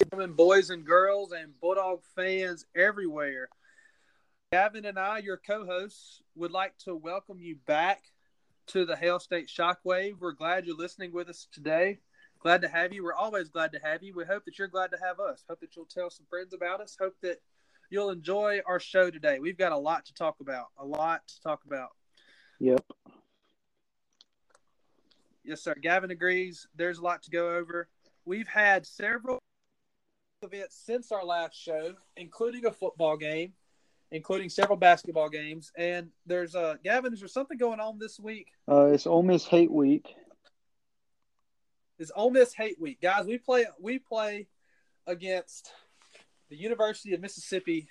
gentlemen, boys and girls, and Bulldog fans everywhere. Gavin and I, your co hosts, would like to welcome you back to the Hail State Shockwave. We're glad you're listening with us today. Glad to have you. We're always glad to have you. We hope that you're glad to have us. Hope that you'll tell some friends about us. Hope that you'll enjoy our show today. We've got a lot to talk about. A lot to talk about. Yep. Yes, sir. Gavin agrees. There's a lot to go over. We've had several events since our last show, including a football game, including several basketball games. And there's uh Gavin, is there something going on this week? Uh, it's Ole Miss Hate Week. It's Ole Miss Hate Week, guys. We play we play against the University of Mississippi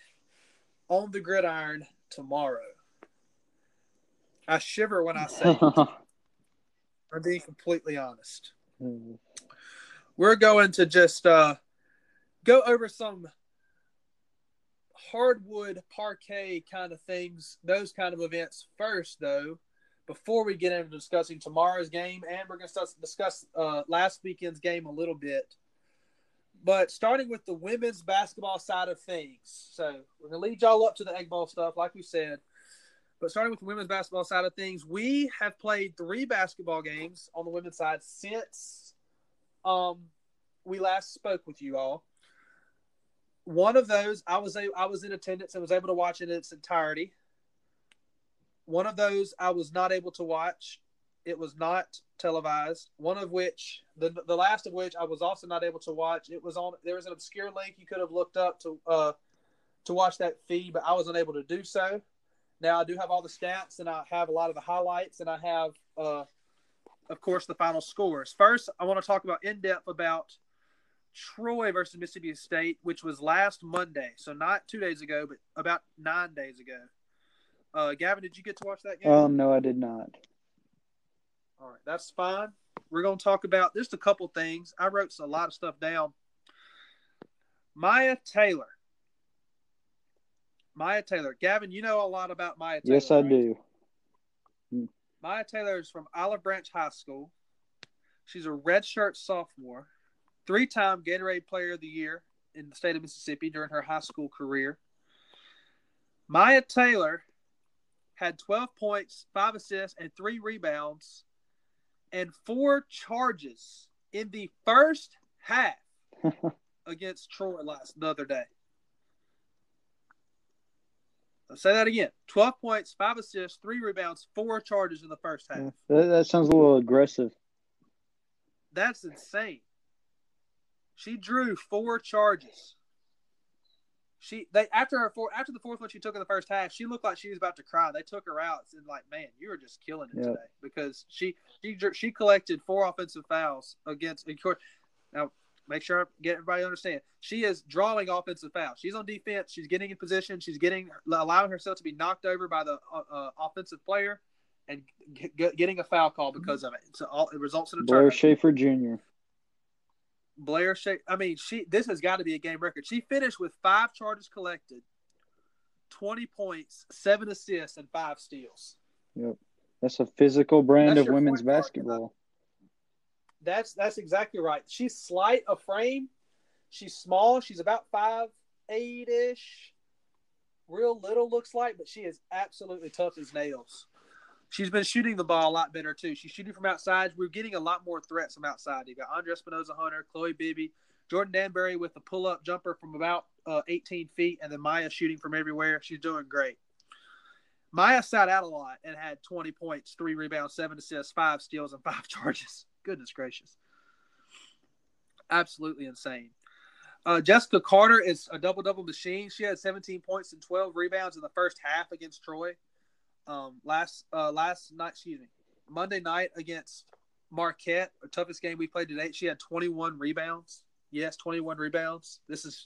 on the gridiron tomorrow. I shiver when I say it. I'm being completely honest. We're going to just uh, go over some hardwood parquet kind of things, those kind of events first, though, before we get into discussing tomorrow's game. And we're going to discuss uh, last weekend's game a little bit. But starting with the women's basketball side of things. So we're going to lead y'all up to the Egg Bowl stuff, like we said. But starting with the women's basketball side of things, we have played three basketball games on the women's side since um, we last spoke with you all. One of those, I was a, I was in attendance and was able to watch it in its entirety. One of those, I was not able to watch. It was not televised. One of which, the the last of which, I was also not able to watch. It was on. There was an obscure link you could have looked up to uh, to watch that feed, but I was unable to do so. Now I do have all the stats, and I have a lot of the highlights, and I have, uh, of course, the final scores. First, I want to talk about in depth about Troy versus Mississippi State, which was last Monday, so not two days ago, but about nine days ago. Uh, Gavin, did you get to watch that game? Um, no, I did not. All right, that's fine. We're going to talk about just a couple things. I wrote a lot of stuff down. Myah Taylor. Myah Taylor. Gavin, you know a lot about Myah Taylor. Yes, I right? do. Myah Taylor is from Olive Branch High School. She's a redshirt sophomore, three time Gatorade Player of the Year in the state of Mississippi during her high school career. Myah Taylor had 12 points, five assists, and three rebounds, and four charges in the first half against Troy last the other day. I'll say that again: twelve points, five assists, three rebounds, four charges in the first half. That, that sounds a little aggressive. That's insane. She drew four charges. She they after her four after the fourth one she took in the first half, she looked like she was about to cry. They took her out and like, man, you were just killing it today because she she she collected four offensive fouls against. Now make sure I get everybody understand. She is drawing offensive fouls. She's on defense. She's getting in position. She's getting allowing herself to be knocked over by the uh, uh, offensive player and g- g- getting a foul call because of it. So all, it results in a Blair turnover. Schaefer Jr. Blair Sha- I mean, she this has got to be a game record. She finished with five charges collected, twenty points, seven assists, and five steals. Yep. That's a physical brand That's of women's basketball. That's that's exactly right. She's slight of frame. She's small. She's about five eight ish. Real little looks like, but she is absolutely tough as nails. She's been shooting the ball a lot better too. She's shooting from outside. We're getting a lot more threats from outside. You got Andra Espinoza Hunter, Chloe Bibby, Jordan Danberry with a pull up jumper from about uh, 18 feet, and then Myah shooting from everywhere. She's doing great. Myah sat out a lot and had 20 points, three rebounds, seven assists, five steals, and five charges. Goodness gracious. Absolutely insane. Uh, Jessica Carter is a double double machine. She had 17 points and 12 rebounds in the first half against Troy. Um, last uh, last night, excuse me, Monday night against Marquette, the toughest game we played today. She had 21 rebounds. Yes, 21 rebounds. This is,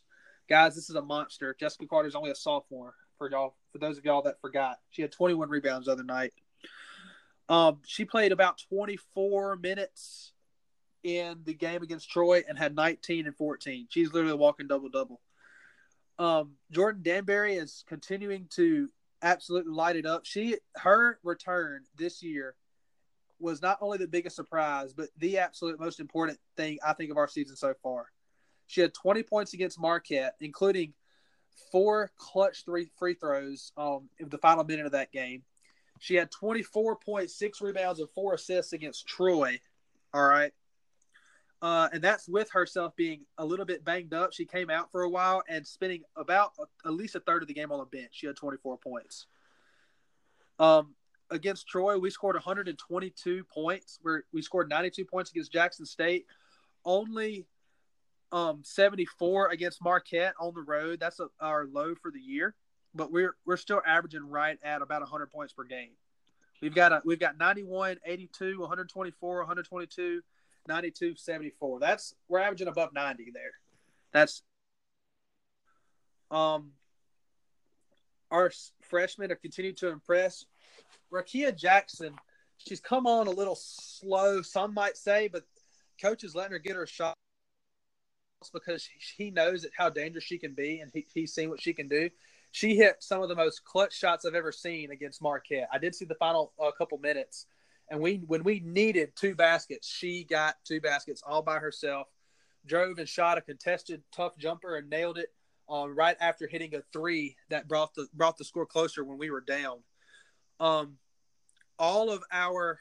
guys, this is a monster. Jessica Carter's only a sophomore for y'all. For those of y'all that forgot, she had 21 rebounds the other night. Um, she played about 24 minutes in the game against Troy and had 19 and 14. She's literally walking double double. Um, Jordan Danberry is continuing to absolutely light it up. She her return this year was not only the biggest surprise, but the absolute most important thing I think of our season so far. She had 20 points against Marquette, including four clutch three free throws um, in the final minute of that game. She had 24.6 rebounds and four assists against Troy. All right. Uh, and that's with herself being a little bit banged up. She came out for a while and spending about a, at least a third of the game on the bench. She had 24 points. Um, against Troy, we scored 122 points. Where we scored 92 points against Jackson State. Only um, 74 against Marquette on the road. That's a, our low for the year, but we're we're still averaging right at about 100 points per game. We've got a we've got 91, 82, 124, 122, 92, 74. That's we're averaging above 90 there. That's um our freshmen are continuing to impress. Rickea Jackson, she's come on a little slow, some might say, but coach is letting her get her shot because he knows how dangerous she can be, and he, he's seen what she can do. She hit some of the most clutch shots I've ever seen against Marquette. I did see the final uh, couple minutes, and we when we needed two baskets, she got two baskets all by herself. Drove and shot a contested tough jumper and nailed it um, right after hitting a three that brought the brought the score closer when we were down. Um, all of our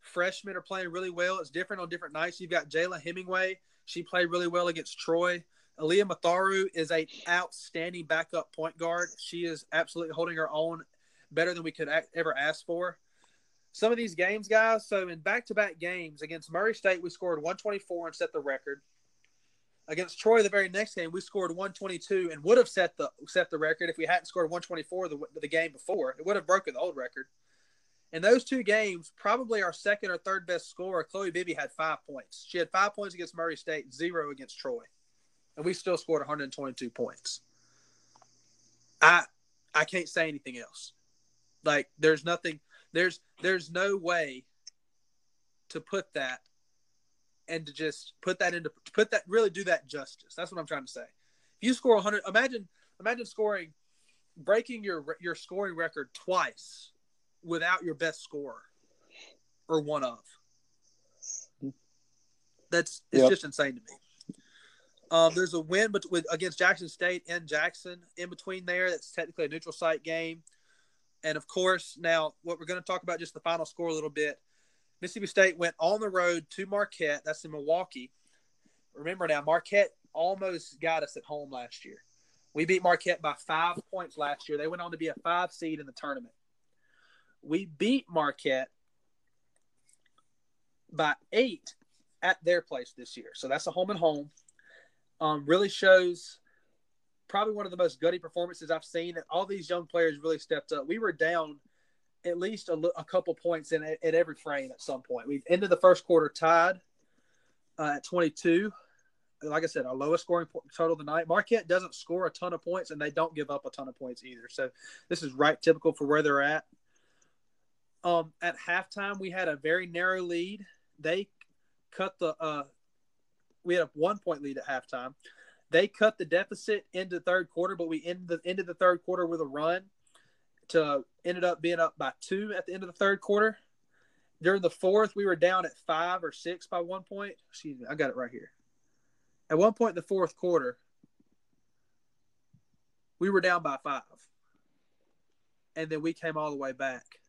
freshmen are playing really well. It's different on different nights. You've got Jayla Hemingway she played really well against Troy. Aliyah Matharu is a outstanding backup point guard. She is absolutely holding her own better than we could ever ask for. Some of these games, guys. So in back-to-back games against Murray State, we scored 124 and set the record. Against Troy, the very next game, we scored 122 and would have set the set the record if we hadn't scored 124 the, the game before. It would have broken the old record. In those two games, probably our second or third best scorer, Chloe Bibby, had five points. She had five points against Murray State, zero against Troy, and we still scored 122 points. I I can't say anything else. Like there's nothing there's there's no way to put that and to just put that into put that really do that justice. That's what I'm trying to say. If you score 100, imagine imagine scoring breaking your your scoring record twice without your best scorer or one of. That's it's yep. just insane to me. Um, there's a win but with against Jackson State and Jackson in between there. That's technically a neutral site game, and of course now what we're going to talk about just the final score a little bit. Mississippi State went on the road to Marquette. That's in Milwaukee. Remember now, Marquette almost got us at home last year. We beat Marquette by five points last year. They went on to be a five seed in the tournament we beat Marquette by eight at their place this year. So that's a home and home. Um, really shows probably one of the most gutty performances I've seen. That all these young players really stepped up. We were down at least a, a couple points in at every frame at some point. We ended the first quarter tied uh, at 22. Like I said, our lowest scoring total of the night. Marquette doesn't score a ton of points, and they don't give up a ton of points either. So this is right typical for where they're at. Um, at halftime, we had a very narrow lead. They cut the. Uh, we had a one point lead at halftime. They cut the deficit into third quarter, but we ended the ended the third quarter with a run. To ended up being up by two at the end of the third quarter. During the fourth, we were down at five or six by one point. Excuse me, I got it right here. At one point in the fourth quarter, we were down by five, and then we came all the way back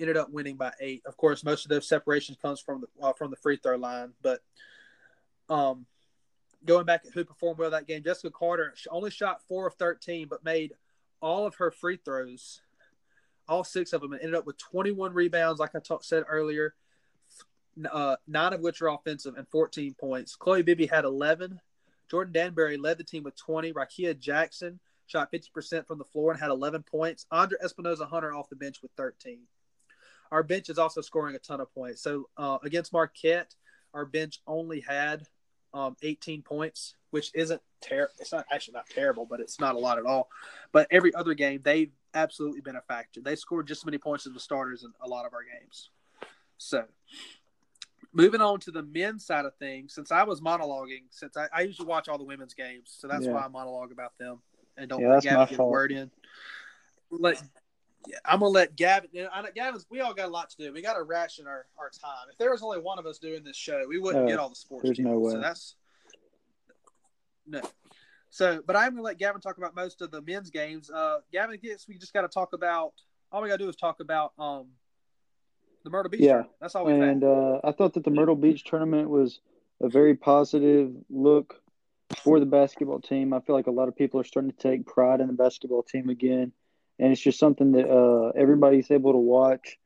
ended up winning by eight. Of course, most of those separations comes from the uh, from the free throw line. But um, going back at who performed well that game, Jessica Carter only shot four of thirteen, but made all of her free throws, all six of them, and ended up with twenty one rebounds, like I talk, said earlier. Uh, nine of which are offensive and 14 points. Chloe Bibby had 11. Jordan Danberry led the team with 20. Rickea Jackson shot 50% from the floor and had 11 points. Andra Espinoza Hunter off the bench with 13. Our bench is also scoring a ton of points. So uh, against Marquette, our bench only had um, 18 points, which isn't terrible. It's not actually not terrible, but it's not a lot at all. But every other game, they've absolutely been a factor. They scored just as many points as the starters in a lot of our games. So moving on to the men's side of things, since I was monologuing, since I, I usually watch all the women's games, so that's yeah. why I monologue about them and don't yeah, let Gavin get a word in. Let I'm gonna let Gavin. You know, Gavin's. We all got a lot to do. We got to ration our, our time. If there was only one of us doing this show, we wouldn't uh, get all the sports. There's no way. So that's No. So, but I'm going to let Gavin talk about most of the men's games. Uh, Gavin, I guess we just got to talk about. All we got to do is talk about um, the Myrtle Beach. Yeah. tournament. That's all we've And uh, I thought that the Myrtle Beach tournament was a very positive look for the basketball team. I feel like a lot of people are starting to take pride in the basketball team again, and it's just something that uh, everybody's able to watch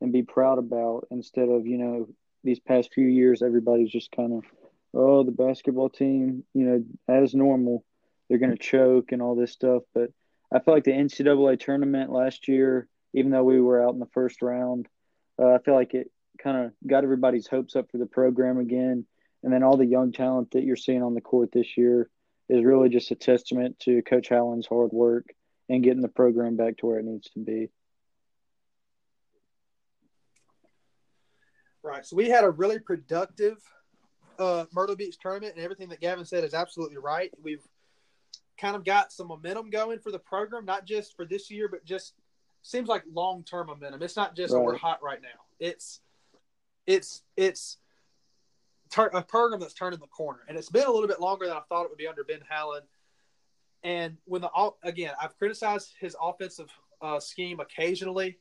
and be proud about instead of you know these past few years everybody's just kind of oh the basketball team you know as normal they're going to choke and all this stuff. But i feel like the ncaa tournament last year even though we were out in the first round uh, i feel like it kind of got everybody's hopes up for the program again. And then all the young talent that you're seeing on the court this year is really just a testament to coach Howland's hard work and getting the program back to where it needs to be Right. So we had a really productive uh, Myrtle Beach tournament, and everything that Gavin said is absolutely right. We've kind of got some momentum going for the program, not just for this year, but just seems like long term momentum. It's not just oh, we're hot right now. It's it's it's a program that's turning the corner, and it's been a little bit longer than I thought it would be under Ben Howland. And when the all again, I've criticized his offensive uh, scheme occasionally.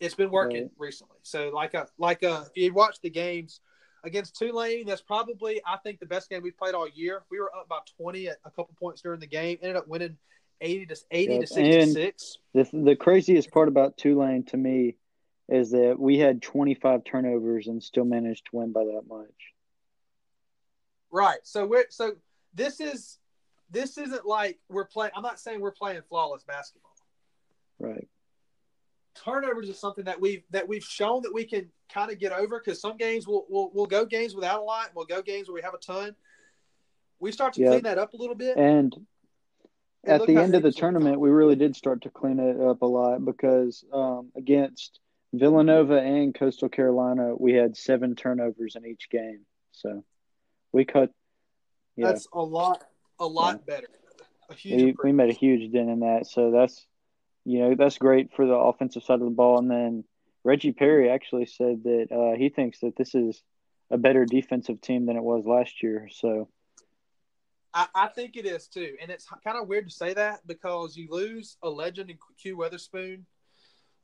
It's been working Right. recently. So like a like a if you watch the games against Tulane, that's probably I think the best game we've played all year. We were up by twenty at a couple points during the game. Ended up winning eighty to eighty to sixty six. The the craziest part about Tulane to me is that we had 25 turnovers and still managed to win by that much. Right. So we're so this is this isn't like we're playing. I'm not saying we're playing flawless basketball. Right. Turnovers is something that we've that we've shown that we can kind of get over because some games we'll, we'll we'll go games without a lot. We'll go games where we have a ton. We start to Yeah. clean that up a little bit. And And at the end of the tournament, we really did start to clean it up a lot because um, against Villanova and Coastal Carolina, we had seven turnovers in each game. So we cut. Yeah, That's a lot a lot better. A huge we, we made a huge dent in that. So that's you know that's great for the offensive side of the ball. And then Reggie Perry actually said that uh, he thinks that this is a better defensive team than it was last year. So I, I think it is too, and it's kind of weird to say that because you lose a legend in Q Weatherspoon.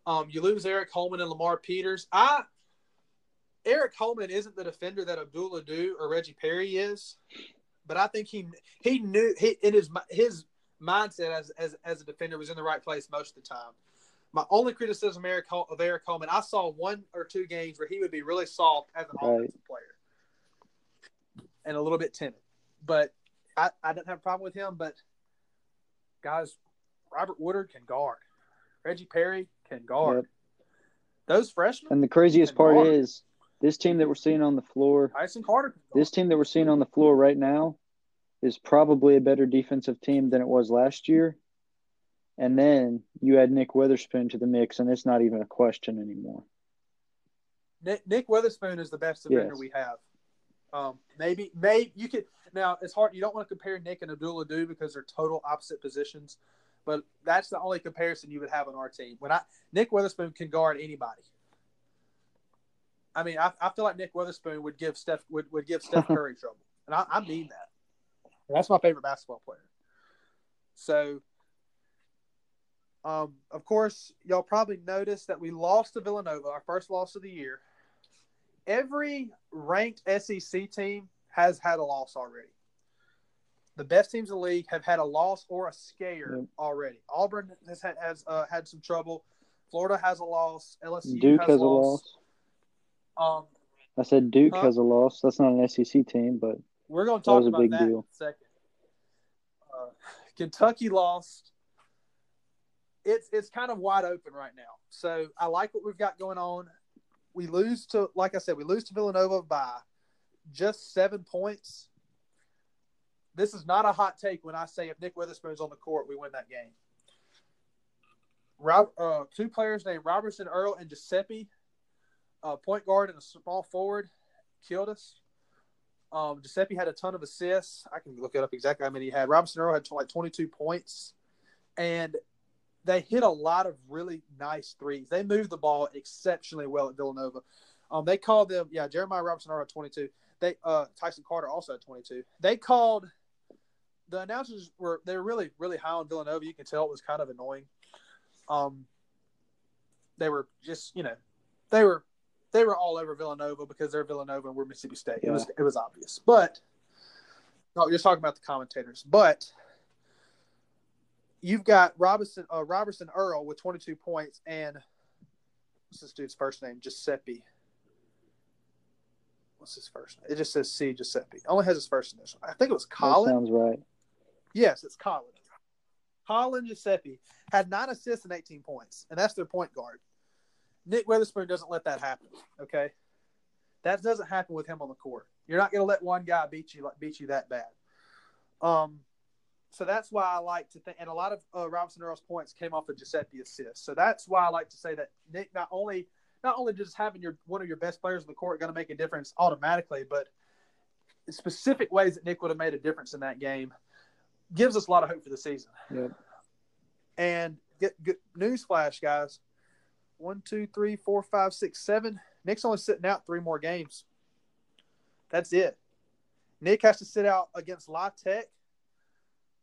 Um, you lose Aric Holman and Lamar Peters. I Aric Holman isn't the defender that Abdul Ado or Reggie Perry is, but I think he he knew he in his his mindset as as as a defender was in the right place most of the time. My only criticism Aric of Aric Holman, I saw one or two games where he would be really soft as an Right. offensive player and a little bit timid, but I, I didn't have a problem with him, but guys, Robert Woodard can guard. Reggie Perry can guard. Yep. Those freshmen, and the craziest part guard. is this team that we're seeing on the floor. Tyson Carter. This team that we're seeing on the floor right now is probably a better defensive team than it was last year. And then you add Nick Weatherspoon to the mix, and it's not even a question anymore. Nick, Nick Weatherspoon is the best defender Yes. we have. Um, maybe, maybe you could. Now it's hard. You don't want to compare Nick and Abdul Ado because they're total opposite positions. But that's the only comparison you would have on our team. When I Nick Weatherspoon can guard anybody. I mean, I, I feel like Nick Weatherspoon would give Steph would, would give Steph Curry trouble, and I, I mean that. That's my favorite basketball player. So, um, of course, y'all probably noticed that we lost to Villanova, our first loss of the year. Every ranked SEC team has had a loss already. The best teams in the league have had a loss or a scare already. Auburn has had has uh, had some trouble. Florida has a loss. LSU Duke has, has a a loss. loss. Um, I said Duke Huh? has a loss. That's not an SEC team, but We're going to That talk was a about big that in deal. a second. Uh, Kentucky lost. It's it's kind of wide open right now. So I like what we've got going on. We lose to, like I said, we lose to Villanova by just seven points. This is not a hot take when I say if Nick Weatherspoon's on the court, we win that game. Rob, uh, two players named Robertson Earl and Gillespie, uh, point guard and a small forward, killed us. Um, Gillespie had a ton of assists. I can look it up exactly how many he had. Robinson Earl had tw- like 22 points, and they hit a lot of really nice threes. They moved the ball exceptionally well at Villanova. Um, they called them, yeah, Jeremiah Robinson Earl had 22. They uh, Tyson Carter also had 22. They called the announcers were they were really really high on Villanova. You can tell it was kind of annoying. Um, they were just you know they were they were all over Villanova because they're Villanova and we're Mississippi State. It was it was obvious, but no, you're talking about the commentators. But you've got Robinson uh, Robertson Earl with 22 points and what's this dude's first name? Gillespie. What's his first name? It just says C Gillespie. Only has his first initial. I think it was Colin. That sounds right. Yes, it's Colin. Colin Gillespie had nine assists and 18 points, and that's their point guard. Nick Weatherspoon doesn't let that happen. Okay, that doesn't happen with him on the court. You're not going to let one guy beat you like beat you that bad. Um, so that's why I like to think, and a lot of uh, Robinson Earl's points came off of Gillespie assists. So that's why I like to say that Nick not only not only just having your one of your best players on the court going to make a difference automatically, but specific ways that Nick would have made a difference in that game gives us a lot of hope for the season. Yep. And get, get newsflash, guys. One, two, three, four, five, six, seven. Nick's only sitting out three more games. That's it. Nick has to sit out against La Tech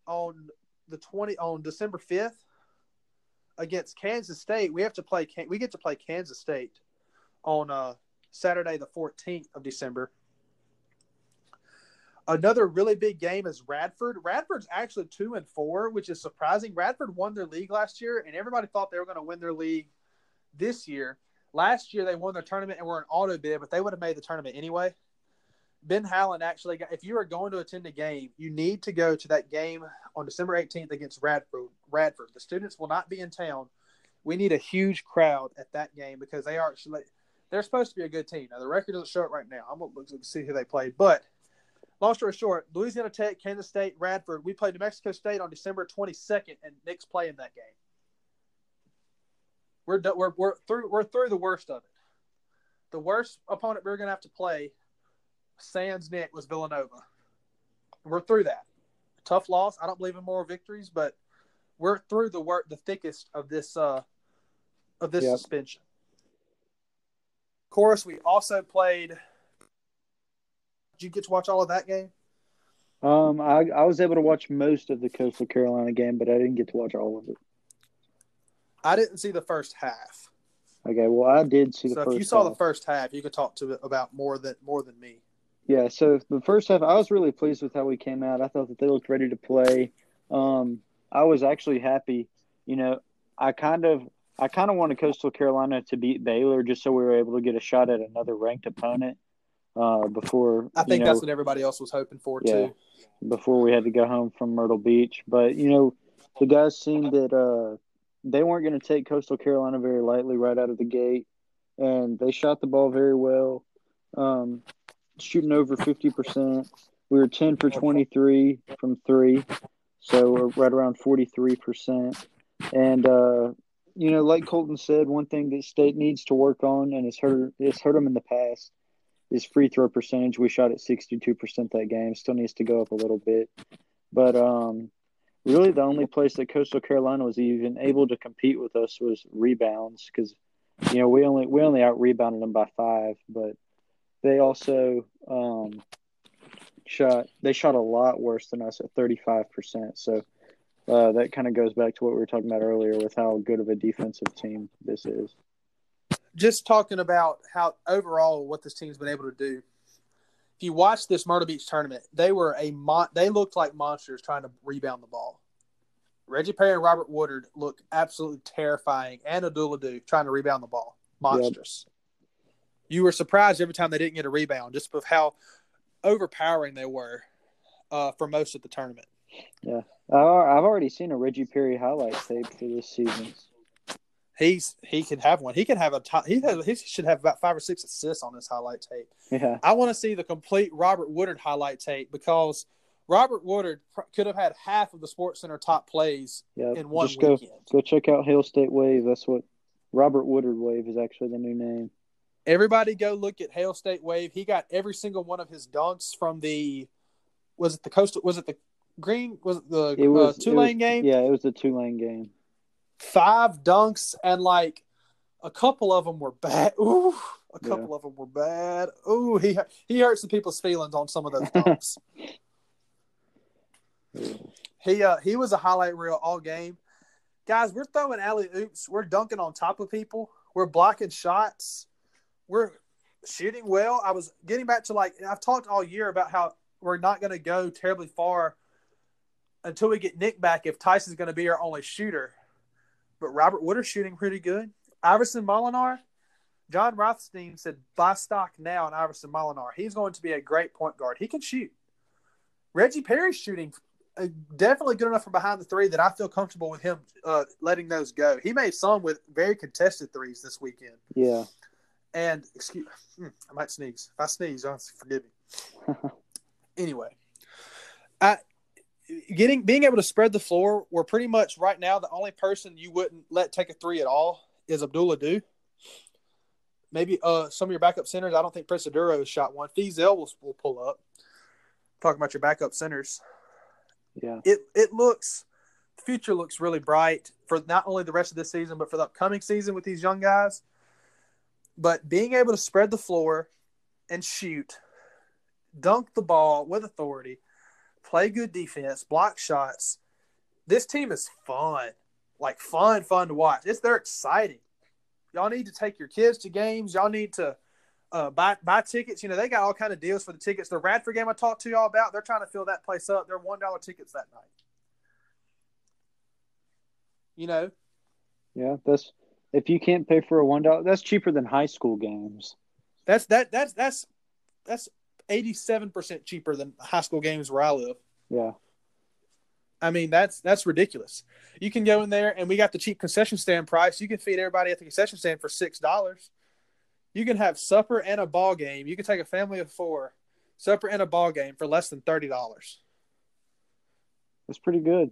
on the twenty on December fifth against Kansas State. We have to play. We get to play Kansas State on uh, Saturday, the fourteenth of December. Another really big game is Radford. Radford's actually two and four, which is surprising. Radford won their league last year, and everybody thought they were going to win their league this year. Last year they won their tournament and were an auto bid, but they would have made the tournament anyway. Ben Howland actually got, if you are going to attend a game, you need to go to that game on December 18th against Radford. Radford. The students will not be in town. We need a huge crowd at that game because they are actually they're supposed to be a good team. Now the record doesn't show it right now. I'm gonna look to see who they played, but long story short, Louisiana Tech, Kansas State, Radford. We played New Mexico State on December 22nd, and Nick's playing that game. We're we're we're through we're through the worst of it. The worst opponent we're gonna have to play, Sans Nick, was Villanova. We're through that. Tough loss. I don't believe in more victories, but we're through the work the thickest of this uh of this yep. suspension. Of course, we also played did you get to watch all of that game? Um, I I was able to watch most of the Coastal Carolina game, but I didn't get to watch all of it. I didn't see the first half. Okay, well, I did see the. So if you saw half. the first half, you could talk to about more than more than me. Yeah, so the first half, I was really pleased with how we came out. I thought that they looked ready to play. Um, I was actually happy. You know, I kind of I kind of wanted Coastal Carolina to beat Baylor just so we were able to get a shot at another ranked opponent uh, before. I think you know, that's what everybody else was hoping for yeah, too. Before we had to go home from Myrtle Beach, but you know, the guys seemed that uh, they weren't going to take Coastal Carolina very lightly right out of the gate, and they shot the ball very well, um, shooting over fifty percent. We were ten for twenty three from three, so we're right around forty three percent. And uh, you know, like Colton said, one thing that State needs to work on, and it's hurt it's hurt them in the past, is free throw percentage. We shot at 62% that game. Still needs to go up a little bit. But um, really, the only place that Coastal Carolina was even able to compete with us was rebounds because, you know, we only we only out rebounded them by five, but they also um, shot they shot a lot worse than us at 35%. So uh, that kind of goes back to what we were talking about earlier with how good of a defensive team this is just talking about how overall what this team's been able to do. If you watch this Myrtle Beach tournament, they were a mon- they looked like monsters trying to rebound the ball. Reggie Perry and Robert Woodard looked absolutely terrifying, and Abdullah trying to rebound the ball, monstrous. Yep. You were surprised every time they didn't get a rebound, just with how overpowering they were uh, for most of the tournament. Yeah, I've already seen a Reggie Perry highlight tape for this season he's he could have one. He could have a top. He has he should have about five or six assists on this highlight tape. Yeah, I want to see the complete Robert Woodard highlight tape because Robert Woodard could have had half of the Sports Center top plays yep. in one Just weekend. Go, go check out Hail State Wave. That's what Robert Woodard Wave is actually the new name. Everybody go look at Hail State Wave. He got every single one of his dunks from the was it the coastal was it the green was it the it was, uh, Tulane was, game? Yeah, it was the Tulane game five dunks and like a couple of them were bad. Ooh, a couple yeah. of them were bad. Ooh, he he hurts the people's feelings on some of those dunks. He uh he was a highlight reel all game. Guys, we're throwing alley oops. We're dunking on top of people. We're blocking shots. We're shooting well. I was getting back to like I've talked all year about how we're not going to go terribly far until we get Nick back if Tyson's going to be our only shooter. But Robert Woodard's shooting pretty good. Iverson Molinar, Jon Rothstein said buy stock now in Iverson Molinar. He's going to be a great point guard. He can shoot. Reggie Perry's shooting uh, definitely good enough from behind the three that I feel comfortable with him uh, letting those go. He made some with very contested threes this weekend. Yeah. And excuse, hmm, I might sneeze. If I sneeze, don't forgive me. anyway, I getting being able to spread the floor. We're pretty much right now the only person you wouldn't let take a three at all is Abdul Ado. Maybe uh, some of your backup centers. I don't think Prince Oduro has shot one. Feazell will, will pull up. Talking about your backup centers. Yeah. It it looks the future looks really bright for not only the rest of this season but for the upcoming season with these young guys. But being able to spread the floor and shoot, dunk the ball with authority, play good defense, block shots. This team is fun. Like fun, fun to watch. It's they're exciting. Y'all need to take your kids to games. Y'all need to uh, buy buy tickets. You know they got all kind of deals for the tickets. The Radford game I talked to y'all about, they're trying to fill that place up. They're one dollar tickets that night. You know. Yeah, that's if you can't pay for a one dollar, that's cheaper than high school games. That's that that's that's that's eighty seven percent cheaper than high school games where I live. Yeah. I mean that's that's ridiculous. You can go in there and we got the cheap concession stand price. You can feed everybody at the concession stand for six dollars. You can have supper and a ball game. You can take a family of four, supper and a ball game for less than thirty dollars. That's pretty good.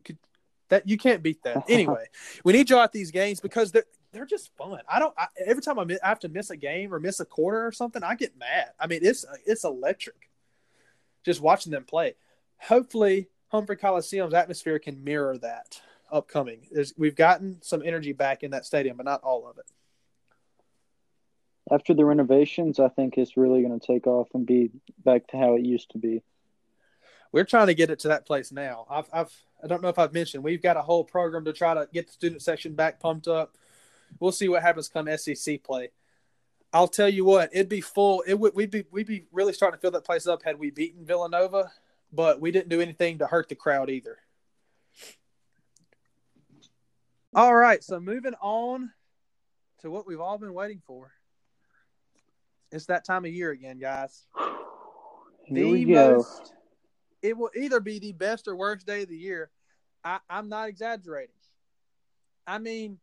That you can't beat that. Anyway, we need you at these games because they're just fun. I don't. I, every time I, miss, I have to miss a game or miss a quarter or something, I get mad. I mean, it's it's electric. Just watching them play. Hopefully, Humphrey Coliseum's atmosphere can mirror that upcoming. There's, we've gotten some energy back in that stadium, but not all of it. After the renovations, I think it's really going to take off and be back to how it used to be. We're trying to get it to that place now. I've, I've I don't know if I've mentioned we've got a whole program to try to get the student section back pumped up we'll see what happens come SEC play. I'll tell you what, it'd be full. It would we'd be we'd be really starting to fill that place up had we beaten Villanova, but we didn't do anything to hurt the crowd either. All right, so moving on to what we've all been waiting for. It's that time of year again, guys. Here the we go. Most, it will either be the best or worst day of the year. I, I'm not exaggerating. I mean,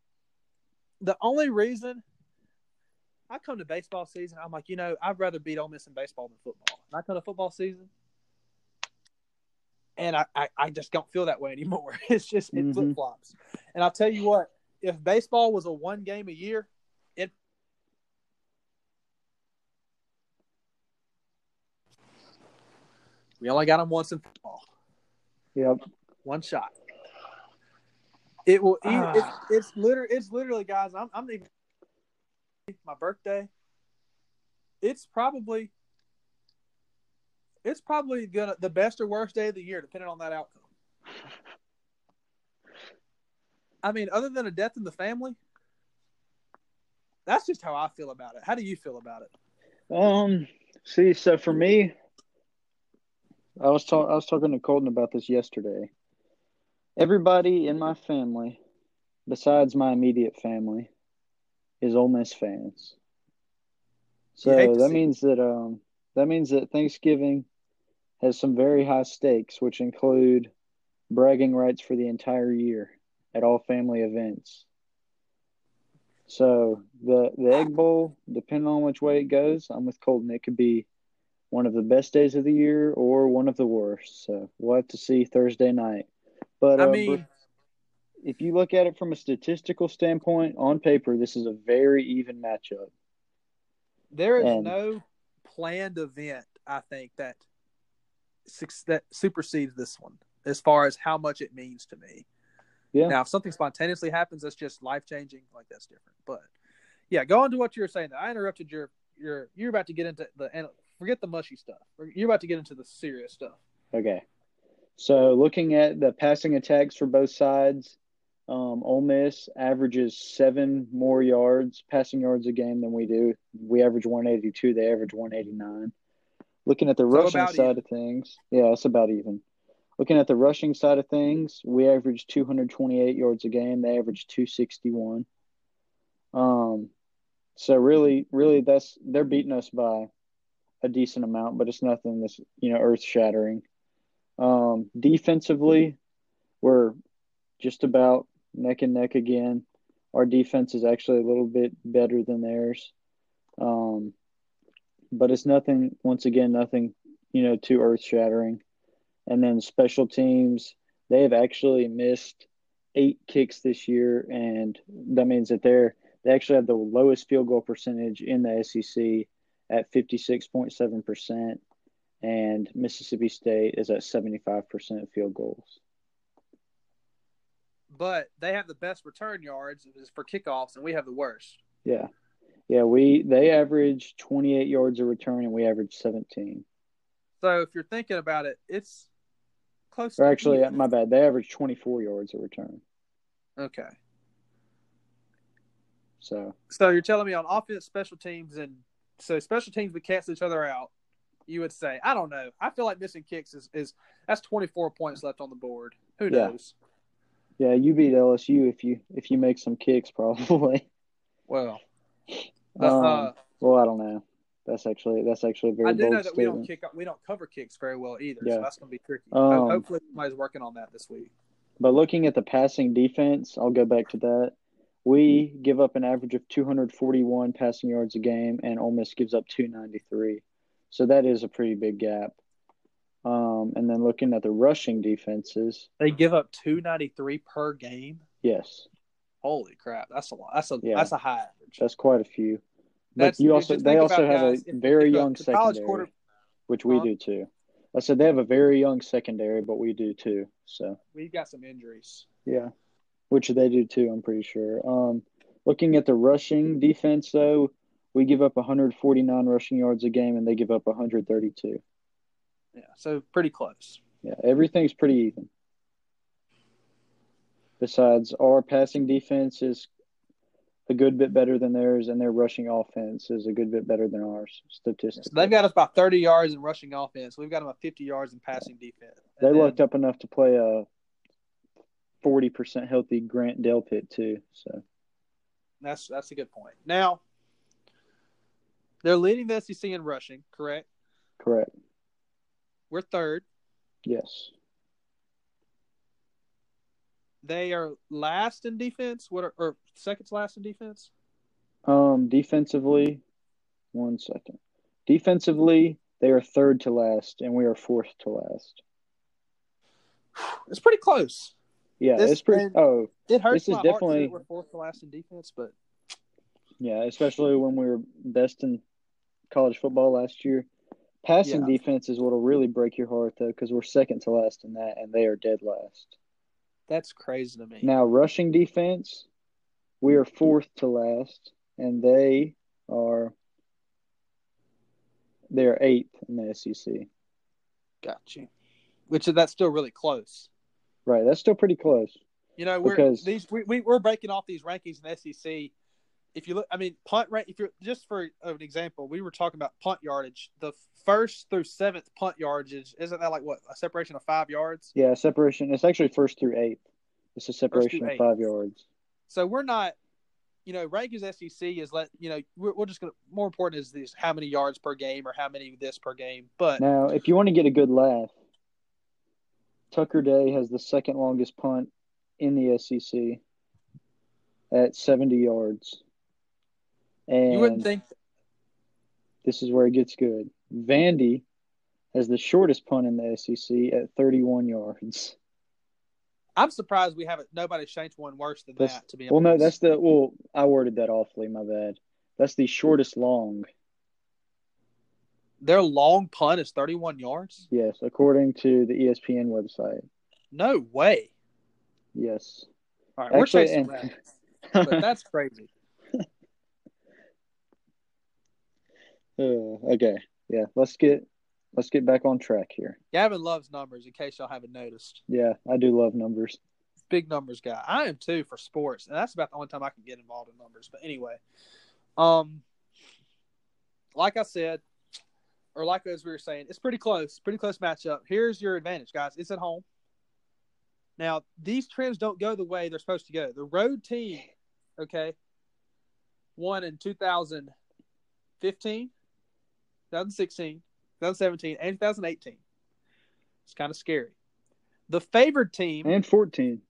the only reason I come to baseball season, I'm like, you know, I'd rather beat Ole Miss in baseball than football. And I come to football season, and I, I, I just don't feel that way anymore. It's just it mm-hmm. flip flops. And I'll tell you what, if baseball was a one game a year, it we only got them once in football. Yep, one shot. It will. Uh, it's, it's literally. It's literally, guys. I'm. I'm even. My birthday. It's probably. It's probably gonna the best or worst day of the year, depending on that outcome. I mean, other than a death in the family, that's just how I feel about it. How do you feel about it? Um. See, so for me, I was talking. I was talking to Colton about this yesterday. Everybody in my family, besides my immediate family, is Ole Miss fans. So that means that um that means that Thanksgiving has some very high stakes, which include bragging rights for the entire year at all family events. So the the Egg Bowl, depending on which way it goes, I'm with Colton. It could be one of the best days of the year or one of the worst. So we'll have to see Thursday night. But I uh, mean, if you look at it from a statistical standpoint, on paper, this is a very even matchup. There is and, no planned event, I think, that that supersedes this one as far as how much it means to me. Yeah. Now, if something spontaneously happens, that's just life changing. Like that's different. But yeah, go on to what you were saying. I interrupted your your. You're about to get into the and forget the mushy stuff. You're about to get into the serious stuff. Okay. So looking at the passing attacks for both sides, um, Ole Miss averages seven more yards, passing yards a game than we do. We average 182. They average 189. Looking at the So rushing side of things, yeah, it's about even. Looking at the rushing side of things, we average 228 yards a game. They average 261. Um, so really, really, that's they're beating us by a decent amount, but it's nothing that's you know earth shattering. Um, defensively, we're just about neck and neck again. Our defense is actually a little bit better than theirs. Um, but it's nothing, once again, nothing, you know, too earth shattering. And then special teams, they have actually missed eight kicks this year, and that means that they're they actually have the lowest field goal percentage in the SEC at fifty six point seven percent, and Mississippi State is at seventy five percent field goals. But they have the best return yards for kickoffs, and we have the worst. Yeah, yeah. We they average twenty eight yards a return, and we average seventeen. So if you're thinking about it, it's close. Or to actually, even. Uh, my bad. They average twenty four yards a return. okay. So So you're telling me on offense, special teams, and so special teams we cancel each other out. You would say, I don't know. I feel like missing kicks is, is that's 24 points left on the board. Who knows? yeah, you beat LSU if you if you make some kicks, probably. Well, Um, uh, well, I don't know. That's actually that's actually a very I do know that we don't statement. kick we don't cover kicks very well either. Yeah. So that's going to be tricky. Um, Hopefully, somebody's working on that this week. But looking at the passing defense, I'll go back to that. We give up an average of 241 passing yards a game, and Ole Miss gives up 293. So that is a pretty big gap. Um, and then looking at the rushing defenses, They give up 293 per game. yes, Holy crap, that's a lot. That's a Yeah. that's a high average. that's quite a few. But That's- you also they also have guys, a very if young college secondary, quarter- which we Huh? do too. I said they have a very young secondary, but we do too. So We've got some injuries. Yeah, which they do too. I'm pretty sure. Um, looking at the rushing defense, though, we give up 149 rushing yards a game, and they give up 132. Yeah, so pretty close. Yeah, everything's pretty even. Besides, our passing defense is a good bit better than theirs, and their rushing offense is a good bit better than ours statistically. So they've got us about 30 yards in rushing offense. We've got them at 50 yards in passing defense. They And then- lucked up enough to play a 40% healthy Grant Delpit too. So That's that's a good point. Now, they're leading the SEC in rushing, correct? correct. We're third. Yes. They are last in defense. What are or second to last in defense? Um, defensively, one second. Defensively, they are third to last, and we are fourth to last. It's pretty close. Yeah, This- it's pretty. Oh, It hurts This is definitely- we're fourth to last in defense, but yeah, especially when we were best in college football last year. Passing Yeah. defense is what'll really break your heart, though, because we're second to last in that, and they are dead last. that's crazy to me. Now, rushing defense, we are fourth to last, and they are they are eighth in the SEC. Got you. Which is that's still really close. Right, that's still pretty close. You know, we're Because- these we, we we're breaking off these rankings in the SEC. If you look, I mean, punt rank. If you're just for an example, we were talking about punt yardage. The first through seventh punt yardage isn't that like what a separation of five yards? Yeah, separation. It's actually first through eighth. It's a separation of five yards. So we're not, you know, rankings SEC is let you know we're, we're just gonna more important is this how many yards per game or how many this per game. But Now, if you want to get a good laugh, Tucker Day has the second longest punt in the SEC at 70 yards. And you wouldn't think this is where it gets good. Vandy has the shortest punt in the SEC at 31 yards. I'm surprised we haven't nobody changed one worse than That's- that. To be Well, no, that's the well. I worded that awfully. My bad. That's the shortest long. their long punt is 31 yards. Yes, according to the ESPN website. No way. Yes. All right, we're Actually, chasing and- that, but that's crazy. Uh, okay. Yeah. Let's get let's get back on track here. Gavin loves numbers. In case y'all haven't noticed, Yeah, I do love numbers. big numbers guy. I am too for sports, and that's about the only time I can get involved in numbers. But anyway, um, like I said, or like as we were saying, it's pretty close. Pretty close matchup. Here's your advantage, guys. It's at home. Now these trends don't go the way they're supposed to go. The road team, okay, won in 2015, 2016, 2017, and 2018. It's kind of scary. The favored team, And 14,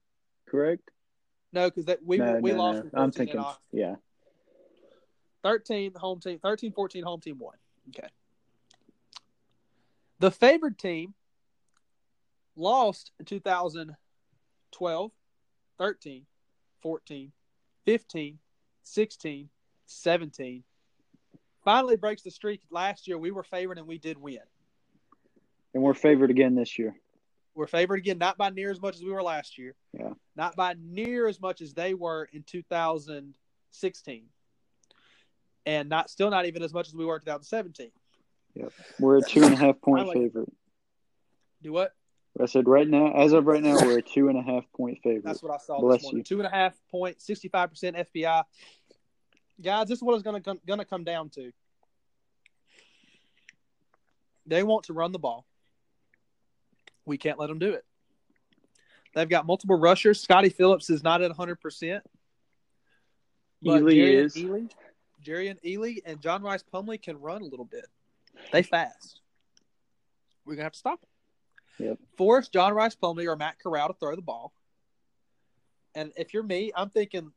correct? no, because that we no, we no, lost. no. I'm thinking, yeah. 13 the home team 13 14 home team won okay the favored team lost in 2012 13 14 15 16 17 finally breaks the streak last year we were favored and we did win And we're favored again this year. we're favored again not by near as much as we were last year Yeah. not by near as much as they were in 2016 and not still not even as much as we were in 2017 We're a two and a half point like- favorite. do what I said right now, as of right now, we're a two and a half point favorite. That's what I saw Bless this morning. you. Two and a half point, sixty-five percent FPI. Guys, this is what it's going to come, going to come down to. They want to run the ball. We can't let them do it. They've got multiple rushers. Scottie Phillips is not at hundred percent. Ealy is. Ealy, Jerry and Ely and John Rice Plumlee can run a little bit. They fast. We're gonna have to stop them. Yep. Force John Rice Plumlee or Matt Corral to throw the ball. And if you're me, I'm thinking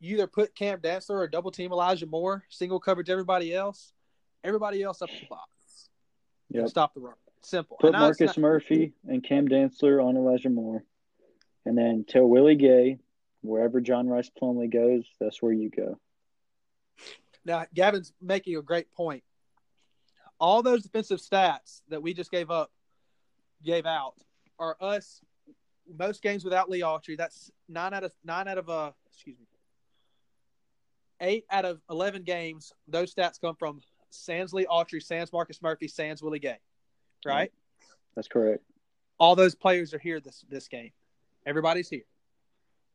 you either put Cam Dantzler or double team Elijah Moore, single coverage everybody else, everybody else up the box. Yep. Stop the run. Simple. Put And Marcus not- Murphy and Cam Dantzler on Elijah Moore. And then tell Willie Gay, wherever John Rice Plumlee goes, that's where you go. Now, Gavin's making a great point. All those defensive stats that we just gave up, gave out, are us. Most games without Lee Autry. That's nine out of nine out of uh, excuse me, eight out of eleven games. Those stats come from Sans Lee Autry, Sans Marcus Murphy, Sans Willie Gay. Right. That's correct. All those players are here this this game. Everybody's here.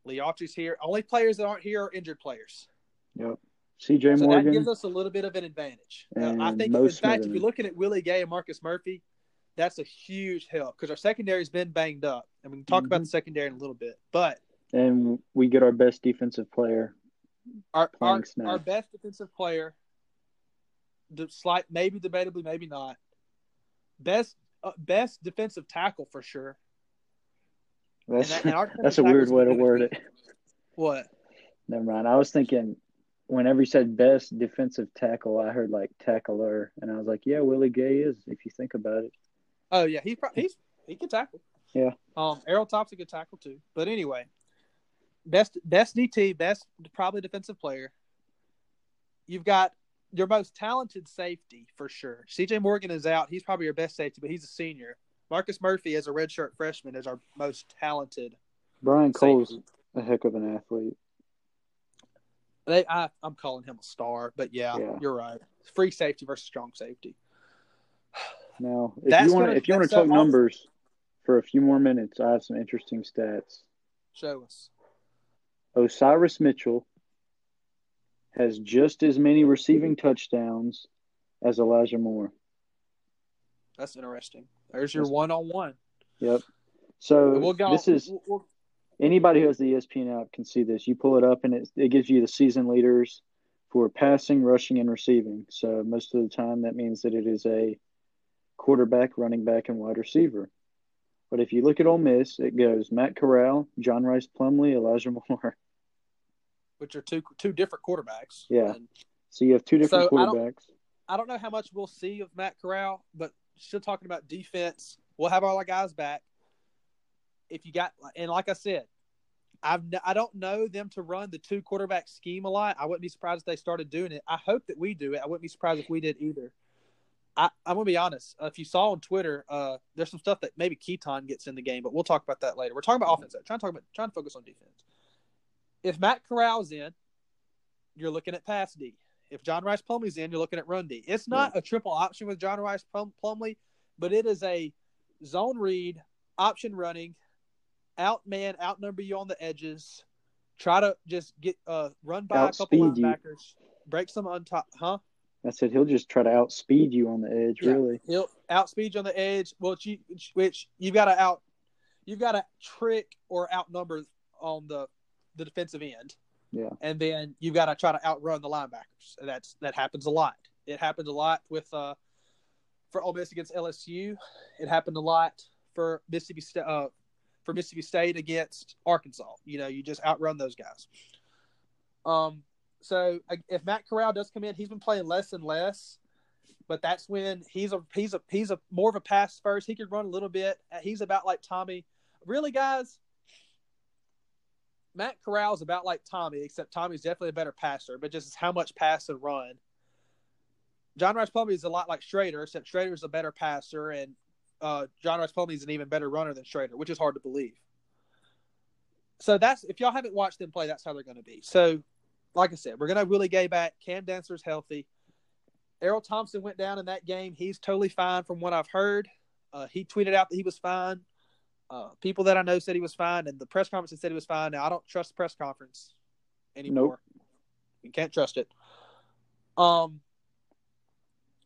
Lee Autry's here. Only players that aren't here are injured players. Yep. CJ So Morgan. that gives us a little bit of an advantage. I think, in fact, if you're looking at Willie Gay and Marcus Murphy, that's a huge help because our secondary's been banged up, and we can talk about Mhm. the secondary in a little bit. But and we get our best defensive player. Our our, our best defensive player, the slight maybe debatably, maybe not, best uh, best defensive tackle for sure. That's that- and that's a weird way to word it. What? Never mind. I was thinking whenever you said best defensive tackle, I heard like tackler, and I was like, yeah, Willie Gay is if you think about it. Oh yeah, he's pro- he's he can tackle. Yeah. Um, Errol Top's a good tackle too. But anyway, best best DT, best probably defensive player. You've got your most talented safety for sure. CJ Morgan is out. He's probably your best safety, but he's a senior. Marcus Murphy, as a redshirt freshman, is our most talented. Brian Cole's a heck of an athlete. They, I, I'm calling him a star, but yeah, Yeah. you're right. Free safety versus strong safety. Now, if That's you want gonna- if you want to talk numbers for a few more minutes, I have some interesting stats. Show us. Osiris Mitchell has just as many receiving touchdowns as Elijah Moore. That's interesting. There's your one on one. Yep. So We'll go. this is we'll- we'll- anybody who has the ESPN app can see this. You pull it up and it, it gives you the season leaders for passing, rushing, and receiving. So most of the time that means that it is a quarterback, running back, and wide receiver. But if you look at Ole Miss, it goes Matt Corral, John Rice Plumlee, Elijah Moore. Which are two two different quarterbacks. Yeah. And So you have two different So, I don't- quarterbacks. I don't know how much we'll see of Matt Corral, but still talking about defense, we'll have all our guys back. If you got, and like I said, I've n- I don't know them to run the two quarterback scheme a lot. I wouldn't be surprised if they started doing it. I hope that we do it. I wouldn't be surprised if we did either. I, I'm gonna be honest. Uh, if you saw on Twitter, uh, there's some stuff that maybe Keaton gets in the game, but we'll talk about that later. We're talking about offense. Though. Trying to talk about trying to focus on defense. If Matt Corral's in, you're looking at pass D. If John Rice Plumlee's in, you're looking at run D. It's not a triple option with John Rice Plum- Plumlee, but it is a zone read, option running, out man, outnumber you on the edges, try to just get uh run by a couple Outspeed you. linebackers, break some on top, huh? I said he'll just try to outspeed you on the edge. Yeah. Really, He'll outspeed you on the edge, which you which you've got to out, you've got to trick or outnumber on the the defensive end. Yeah. and then you've got to try to outrun the linebackers. And that's that happens a lot. It happens a lot with uh for Ole Miss against LSU. It happened a lot for Mississippi State uh, for Mississippi State against Arkansas. You know, you just outrun those guys. Um, so if Matt Corral does come in, he's been playing less and less, but that's when he's a he's a he's a more of a pass first. He could run a little bit. He's about like Tommy. Really, guys, Matt Corral's about like Tommy, except Tommy's definitely a better passer, but just how much pass and run. John Rice Plumlee is a lot like Shrader, except Shrader's a better passer, and uh, John Rice Plumlee is an even better runner than Shrader, which is hard to believe. So that's if y'all haven't watched them play, that's how they're going to be. So, like I said, we're going to have Willie Gay back. Cam Dantzler's healthy. Errol Thompson went down in that game. He's totally fine from what I've heard. Uh, he tweeted out that he was fine. Uh, people that I know said he was fine, and the press conference said he was fine. Now I don't trust the press conference anymore. You can't trust it. Um,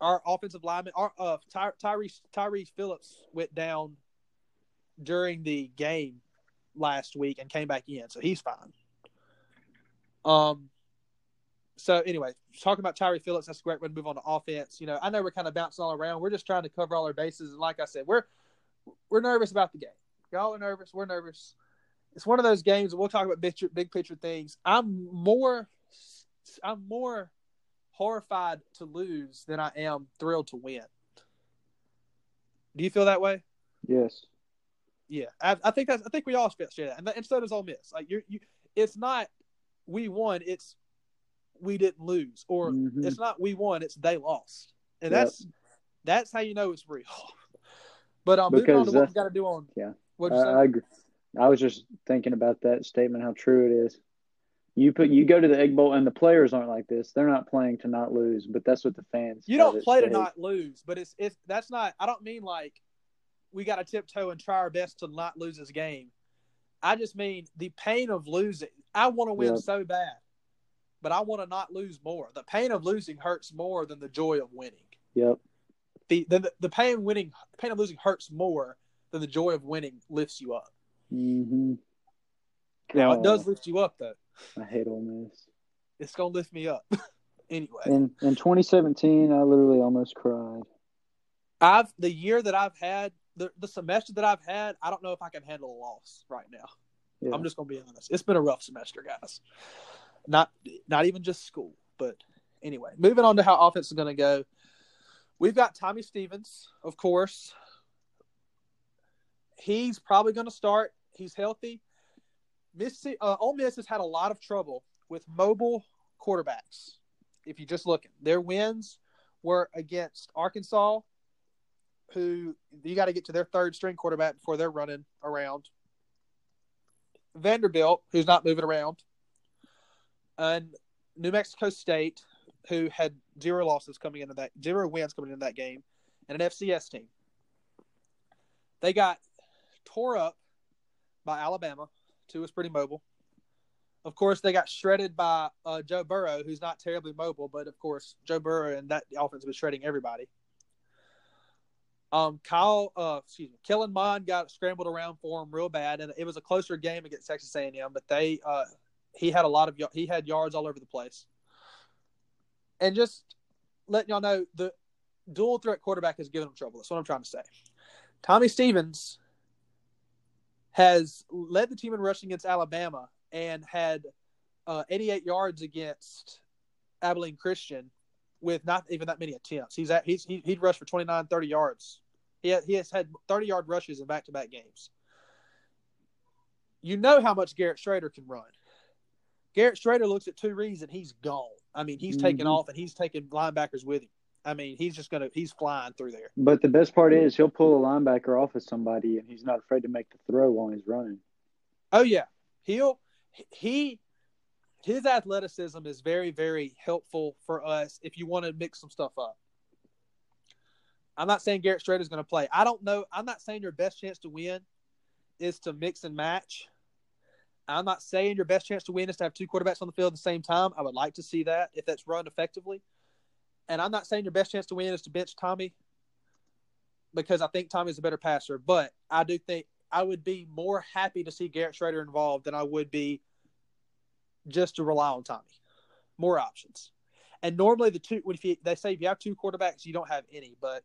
our offensive lineman, our uh, Ty- Tyrese Tyrese Phillips went down during the game last week and came back in, so he's fine. Um. So anyway, talking about Tyree Phillips, that's a great way to move on to offense. You know, I know we're kind of bouncing all around. We're just trying to cover all our bases, and like I said, we're we're nervous about the game. Y'all are nervous. We're nervous. It's one of those games. We'll talk about big picture, big picture things. I'm more, I'm more horrified to lose than I am thrilled to win. Do you feel that way? yes, Yeah, I, I think that's. I think we all share that, and, and so does Ole Miss. Like you're, you, it's not we won. It's we didn't lose, or Mhm. it's not we won. It's they lost, and Yep. that's that's how you know it's real. But um, moving on to what we got to do on. Yeah. What say? I agree. I was just thinking about that statement, how true it is. You put you go to the Egg Bowl, and the players aren't like this. They're not playing to not lose, but that's what the fans. You don't play to not lose, but it's it's that's not. I don't mean like we got to tiptoe and try our best to not lose this game. I just mean the pain of losing. I want to win Yeah. so bad, but I want to not lose more. The pain of losing hurts more than the joy of winning. Yep. The the, the pain winning, the pain of losing hurts more than the joy of winning lifts you up. Mm-hmm. Now it does lift you up though. I hate Ole Miss. It's gonna lift me up anyway. In in 2017, I literally almost cried. I've the year that I've had the the semester that I've had, I don't know if I can handle a loss right now. Yeah. I'm just gonna be honest. It's been a rough semester, guys. Not not even just school, but anyway. Moving on to how offense is gonna go. We've got Tommy Stevens, of course. He's probably gonna start. He's healthy. Mississippi, uh, Ole Miss has had a lot of trouble with mobile quarterbacks. If you just look, their wins were against Arkansas, who you got to get to their third string quarterback before they're running around. Vanderbilt, who's not moving around, and New Mexico State, who had zero losses coming into that, zero wins coming into that game, and an FCS team. They got tore up by Alabama, who was pretty mobile. Of course, they got shredded by uh, Joe Burrow, who's not terribly mobile, but of course, Joe Burrow and that offense was shredding everybody. Um, Kyle, uh, excuse me, Kellen Mond got scrambled around for him real bad, and it was a closer game against Texas A&M. But they, uh, he had a lot of he had yards all over the place. And just letting y'all know, the dual threat quarterback has given him trouble. That's what I'm trying to say. Tommy Stevens has led the team in rushing against Alabama and had uh, 88 yards against Abilene Christian with not even that many attempts. He's at he's he, he'd rushed for 29, 30 yards. He ha- he has had 30 yard rushes in back to back games. You know how much Garrett Shrader can run. Garrett Shrader looks at two reads and he's gone. I mean, he's taking Mhm. off and he's taking linebackers with him. I mean, he's just gonna he's flying through there. But the best part is he'll pull a linebacker off of somebody, and he's not afraid to make the throw while he's running. Oh yeah, he'll he his athleticism is very very helpful for us if you want to mix some stuff up. I'm not saying Garrett Shrader is going to play. I don't know. I'm not saying your best chance to win is to mix and match. I'm not saying your best chance to win is to have two quarterbacks on the field at the same time. I would like to see that if that's run effectively. And I'm not saying your best chance to win is to bench Tommy because I think Tommy's a better passer. But I do think I would be more happy to see Garrett Shrader involved than I would be just to rely on Tommy. More options. And normally the two, if you, they say if you have two quarterbacks, you don't have any. But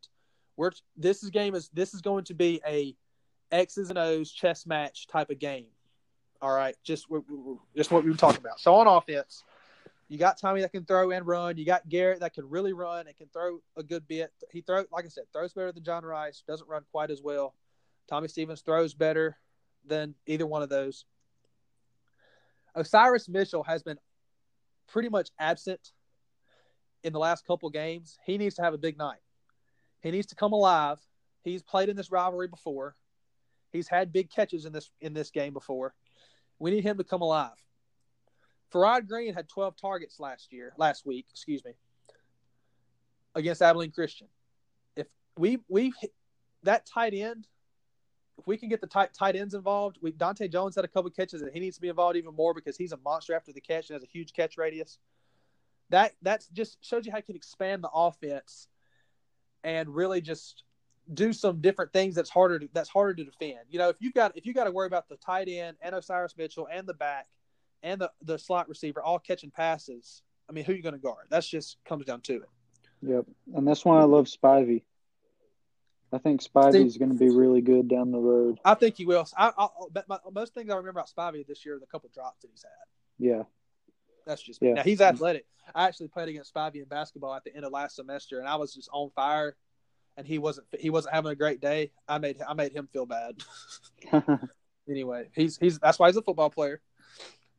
we're this is game is this is going to be a X's and O's chess match type of game. All right, just just what we were talking about. So on offense, you got Tommy that can throw and run. You got Garrett that can really run and can throw a good bit. He throw like I said, throws better than John Rice. Doesn't run quite as well. Tommy Stevens throws better than either one of those. Osiris Mitchell has been pretty much absent in the last couple games. He needs to have a big night. He needs to come alive. He's played in this rivalry before. He's had big catches in this in this game before. We need him to come alive. Farrod Green had 12 targets last year, last week, excuse me, against Abilene Christian. If we we that tight end, if we can get the tight tight ends involved, we Dante Jones had a couple catches and he needs to be involved even more because he's a monster after the catch and has a huge catch radius. That that's just shows you how you can expand the offense and really just do some different things that's harder to, that's harder to defend. You know, if you got if you got to worry about the tight end and Osiris Mitchell and the back and the the slot receiver all catching passes, I mean, who are you going to guard? That's just comes down to it. Yep, and that's why I love Spivey. I think Spivey is going to be really good down the road. I think he will. I, I, my, most things I remember about Spivey this year are the couple drops that he's had. Yeah, that's just yeah. Now he's athletic. I actually played against Spivey in basketball at the end of last semester, and I was just on fire and he wasn't he wasn't having a great day, I made I made him feel bad. anyway, he's he's that's why he's a football player.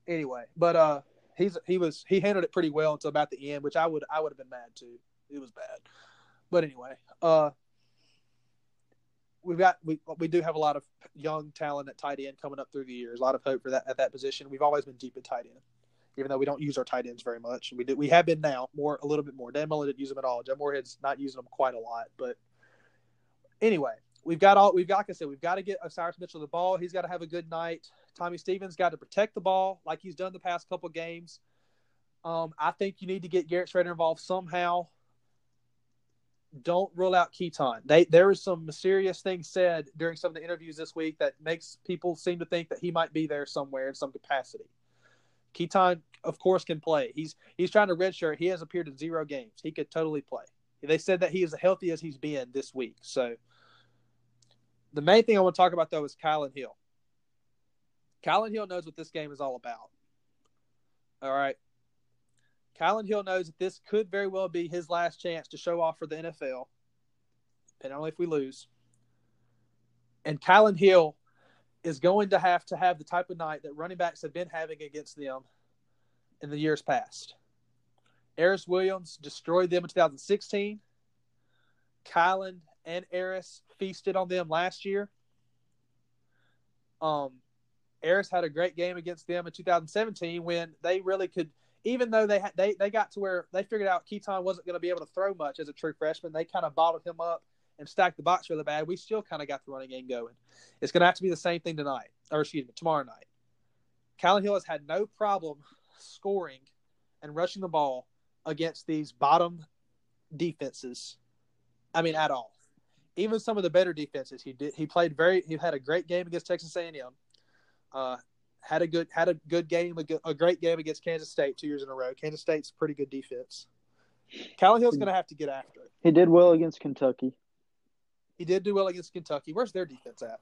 Anyway, but uh, he's he was he handled it pretty well until about the end, which I would I would have been mad too. It was bad, but anyway, uh, we've got we we do have a lot of young talent at tight end coming up through the years. A lot of hope for that at that position. We've always been deep at tight end even though we don't use our tight ends very much. We do we have been now more a little bit more. Dan Mullen didn't use them at all. Joe Moorhead's not using them quite a lot, but anyway, we've got all we've got. Like I said, we've got to get Osiris Mitchell the ball. He's got to have a good night. Tommy Stevens got to protect the ball like he's done the past couple games. Um, I think you need to get Garrett Shrader involved somehow. Don't rule out Keaton. They there is some mysterious things said during some of the interviews this week that makes people seem to think that he might be there somewhere in some capacity. Keaton, of course, can play. He's he's trying to redshirt. He has appeared in zero games. He could totally play. They said that he is as healthy as he's been this week. So the main thing I want to talk about though is Kylin Hill. Kylin Hill knows what this game is all about. All right. Kylin Hill knows that this could very well be his last chance to show off for the NFL, depending on if we lose. And Kylin Hill is going to have to have the type of night that running backs have been having against them in the years past. Aeris Williams destroyed them in 2016. Kylin and Aeris feasted on them last year. Um, Aeris had a great game against them in 2017 when they really could, even though they had, they they got to where they figured out Keaton wasn't going to be able to throw much as a true freshman. They kind of bottled him up and stacked the box really bad. We still kind of got the running game going. It's going to have to be the same thing tonight, or excuse me, tomorrow night. Kylin Hill has had no problem scoring and rushing the ball against these bottom defenses. I mean, at all. Even some of the better defenses, he did. He played very. He had a great game against Texas A&M. Uh, had a good had a good game, a, good, a great game against Kansas State two years in a row. Kansas State's pretty good defense. Kylin Hill's going to have to get after it. He did well against Kentucky. He did do well against Kentucky. Where's their defense at?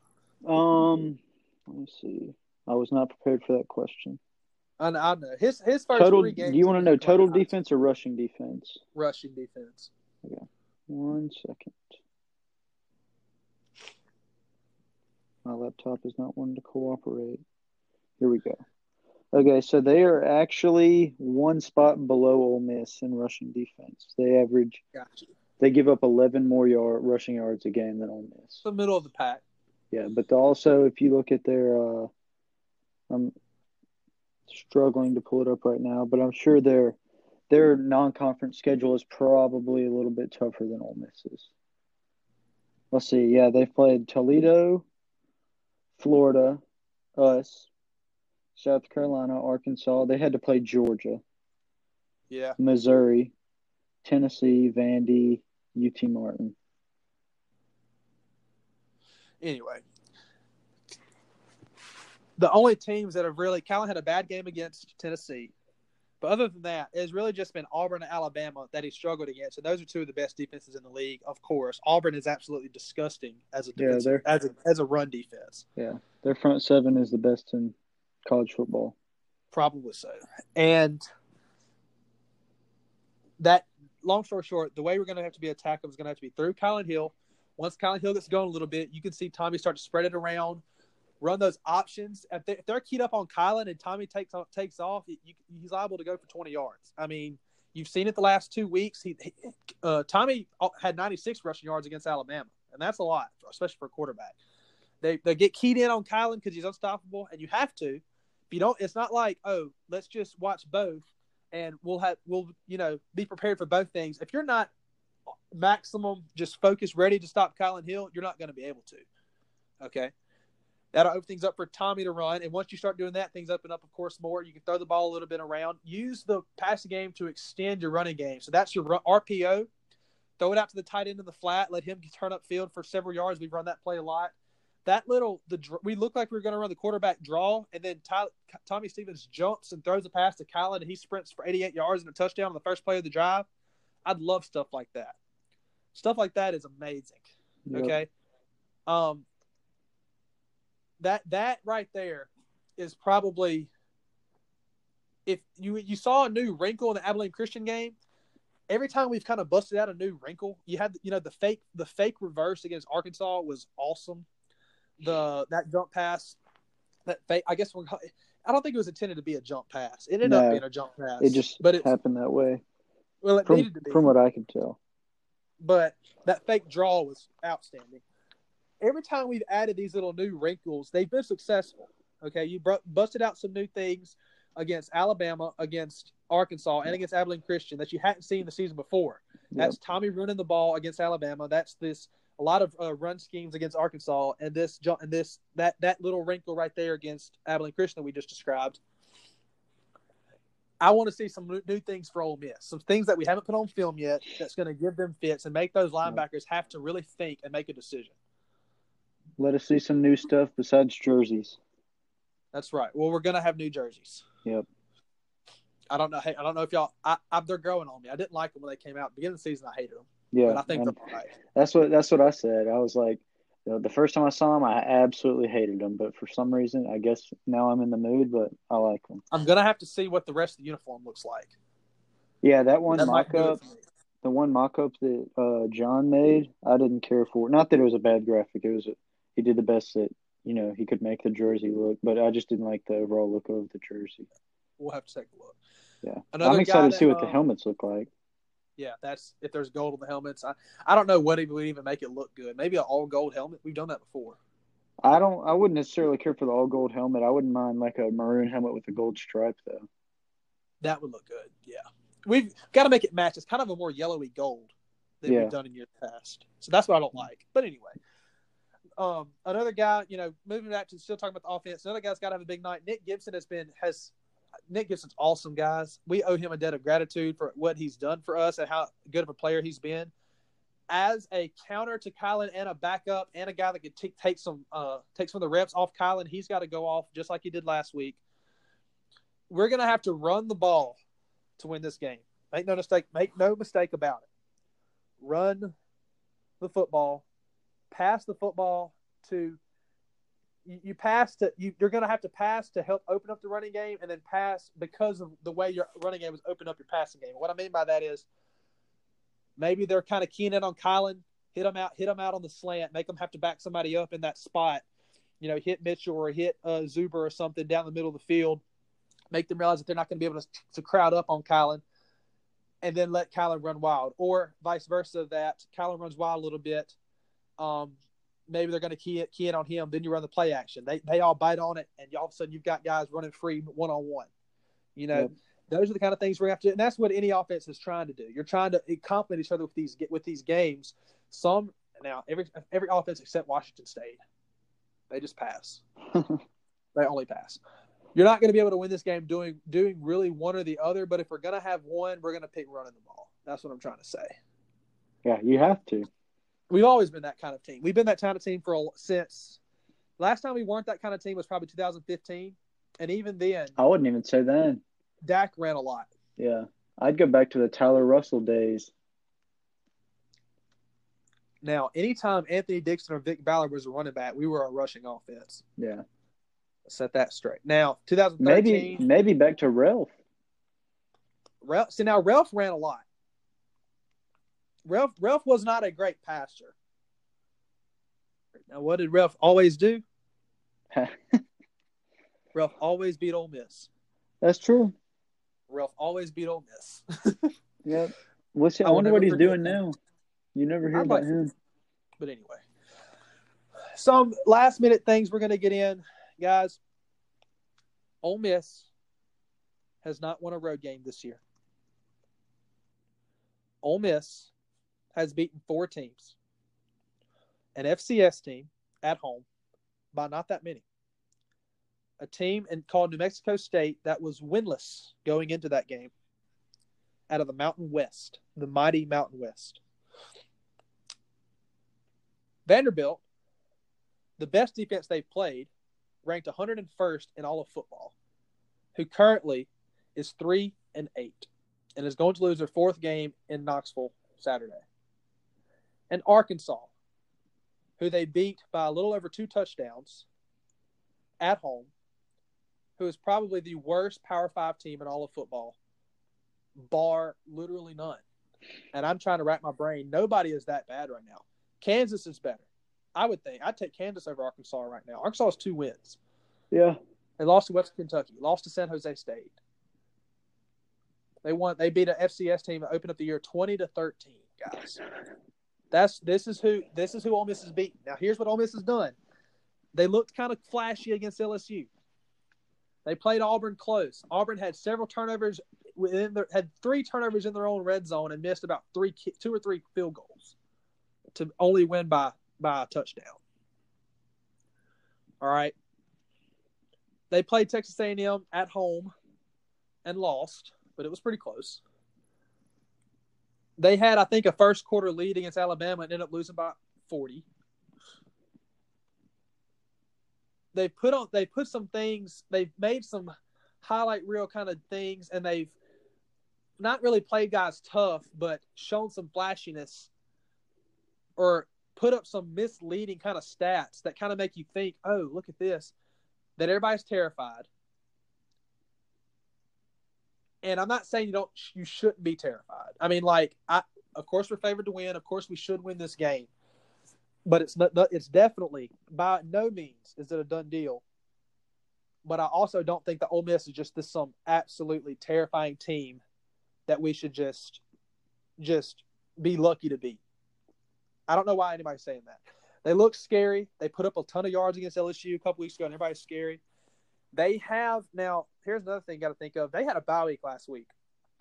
Um, let me see. I was not prepared for that question. I know. I know. His his first total. three games. Do you want to know total defense or rushing defense? Rushing defense. Okay. One second. My laptop is not wanting to cooperate. Here we go. Okay, so they are actually one spot below Ole Miss in rushing defense. They average. Gotcha. They give up 11 more yard rushing yards a game than Ole Miss. The middle of the pack. Yeah, but also if you look at their, uh, I'm struggling to pull it up right now, but I'm sure their their non-conference schedule is probably a little bit tougher than Ole Miss's. let's see. Yeah, they played Toledo, Florida, us, South Carolina, Arkansas. They had to play Georgia, Yeah. Missouri, Tennessee, Vandy, UT Martin. Anyway, the only teams that have really Kylin had a bad game against Tennessee, but other than that, it's really just been Auburn and Alabama that he struggled against, and those are two of the best defenses in the league. Of course, Auburn is absolutely disgusting as a defense, they're- as a as a run defense. Yeah, their front seven is the best in college football. Probably so. And that, long story short, the way we're going to have to be attacked is going to have to be through Kylin Hill. Once Kylin Hill gets going a little bit, you can see Tommy start to spread it around, run those options. If, they, they're keyed up on Kylin and Tommy takes off, takes off, you, he's liable to go for 20 yards. I mean, you've seen it the last two weeks. He, he uh, Tommy had 96 rushing yards against Alabama, and that's a lot, especially for a quarterback. They, they get keyed in on Kylin because he's unstoppable, and you have to. If you don't, it's not like oh, let's just watch both, and we'll have we'll you know be prepared for both things. If you're not maximum just focused, ready to stop Kylin Hill, you're not going to be able to. Okay, that'll open things up for Tommy to run, and once you start doing that, things open up, of course, more. You can throw the ball a little bit around. Use the passing game to extend your running game. So that's your RPO. Throw it out to the tight end of the flat. Let him turn up field for several yards. We've run that play a lot that little the we look like we are going to run the quarterback draw, and then Ty, Tommy Stevens jumps and throws a pass to Kylin, and he sprints for 88 yards and a touchdown on the first play of the drive. I'd love stuff like that. Stuff like that is amazing. Yep. Okay, um, that that right there is probably if you you saw a new wrinkle in the Abilene Christian game. Every time we've kind of busted out a new wrinkle, you had you know the fake the fake reverse against Arkansas was awesome the that jump pass that fake, I guess we're, I don't think it was intended to be a jump pass. It ended No. up being a jump pass. It just but it happened that way, well it from, needed to be. from what I can tell. but that fake draw was outstanding. Every time we've added these little new wrinkles, they've been successful. Okay, you br- busted out some new things against Alabama, against Arkansas, and against Abilene Christian that you hadn't seen the season before. That's Tommy running the ball against Alabama. That's this a lot of uh, run schemes against Arkansas, and this and this that that little wrinkle right there against Abilene Christian that we just described. I want to see some new- new things for Ole Miss, some things that we haven't put on film yet. That's going to give them fits and make those linebackers have to really think and make a decision. Let us see some new stuff besides jerseys. That's right. Well, we're going to have new jerseys. Yep. I don't know. Hey, I don't know if y'all. I, I, they're growing on me. I didn't like them when they came out. Beginning of the season, I hated them, Yeah, but I think and they're all right. that's what that's what I said. I was like, you know, the first time I saw them, I absolutely hated them, but for some reason, I guess now I'm in the mood. But I like them. I'm gonna have to see what the rest of the uniform looks like. Yeah, that one That mock up, the one mock up that uh, John made, I didn't care for. Not that it was a bad graphic. It was a, he did the best that you know he could make the jersey look, but I just didn't like the overall look of the jersey. We'll have to take a look. Yeah, Another I'm excited to see that, what the um, helmets look like. Yeah, that's if there's gold on the helmets. I, I don't know what would even make it look good. Maybe an all gold helmet. We've done that before. I don't. I wouldn't necessarily care for the all gold helmet. I wouldn't mind like a maroon helmet with a gold stripe though. That would look good. Yeah, we've got to make it match. It's kind of a more yellowy gold than Yeah. we've done in years past. So that's what I don't like. But anyway, um, another guy, you know, moving back to still talking about the offense. Another guy's got to have a big night. Nick Gibson has been has. Nick Gibson's awesome, guys. We owe him a debt of gratitude for what he's done for us and how good of a player he's been. As a counter to Kylin and a backup and a guy that could t- take some uh, take some of the reps off Kylin, he's got to go off just like he did last week. We're gonna have to run the ball to win this game. Make no mistake. Make no mistake about it. Run the football. Pass the football to you, pass to you, you're going to have to pass to help open up the running game, and then pass because of the way your running game is open up your passing game. What I mean by that is maybe they're kind of keying in on Kylin, hit them out, hit them out on the slant, make them have to back somebody up in that spot. You know, hit Mitchell or hit uh, Zuber or something down the middle of the field, make them realize that they're not going to be able to, to crowd up on Kylin, and then let Kylin run wild, or vice versa. That Kylin runs wild a little bit. Um, maybe they're going to key it, key in on him. Then you run the play action. They they all bite on it, and all of a sudden you've got guys running free one on one. You know, Yep. those are the kind of things we have to, and that's what any offense is trying to do. You're trying to complement each other with these with these games. Some Now every every offense except Washington State, they just pass. they only pass. You're not going to be able to win this game doing doing really one or the other. But if we're going to have one, we're going to pick running the ball. That's what I'm trying to say. Yeah, you have to. We've always been that kind of team. We've been that kind of team for a, since last time we weren't that kind of team was probably 2015, and even then, I wouldn't even say then. Dak ran a lot. Yeah, I'd go back to the Tyler Russell days. Now, anytime Anthony Dixon or Vick Ballard was a running back, we were a rushing offense. Yeah, Set that straight. Now, 2013, maybe maybe back to Relf. Relf, see now Relf ran a lot. Relf Relf was not a great pastor. Now, what did Relf always do? Relf always beat Ole Miss. That's true. Relf always beat Ole Miss. Yep. What's I I wonder what he's doing that. now. You never hear I'd about like- him. but anyway, some last minute things we're going to get in, guys. Ole Miss has not won a road game this year. Ole Miss has beaten four teams, an FCS team at home by not that many. A team in, called New Mexico State that was winless going into that game out of the Mountain West, the mighty Mountain West. Vanderbilt, the best defense they've played, ranked 101st in all of football, who currently is 3 and 8 and is going to lose their fourth game in Knoxville Saturday. And Arkansas, who they beat by a little over two touchdowns at home, who is probably the worst Power 5 team in all of football, bar literally none. And I'm trying to wrap my brain. Nobody is that bad right now. Kansas is better. I would think. I'd take Kansas over Arkansas right now. Arkansas has two wins. Yeah. They lost to West Kentucky, lost to San Jose State. They won. They beat an FCS team that opened up the year twenty to thirteen. Guys, that's this is who this is who Ole Miss is beating. Now here's what Ole Miss has done. They looked kind of flashy against LSU. They played Auburn close. Auburn had several turnovers within their had three turnovers in their own red zone and missed about three two or three field goals to only win by by a touchdown. All right. They played Texas A&M at home and lost, but it was pretty close. They had, I think, a first quarter lead against Alabama and ended up losing by 40. They put on they put some things, they've made some highlight reel kind of things, and they've not really played guys tough, but shown some flashiness or put up some misleading kind of stats that kind of make you think, oh, look at this, that everybody's terrified. And I'm not saying you don't, you shouldn't be terrified. I mean, like, I, of course, we're favored to win. Of course, we should win this game. But it's not, it's definitely by no means is it a done deal. But I also don't think the Ole Miss is just this some absolutely terrifying team that we should just, just be lucky to beat. I don't know why anybody's saying that. They look scary. They put up a ton of yards against LSU a couple weeks ago, and everybody's scary. They have now. Here's another thing you got to think of. They had a bye week last week.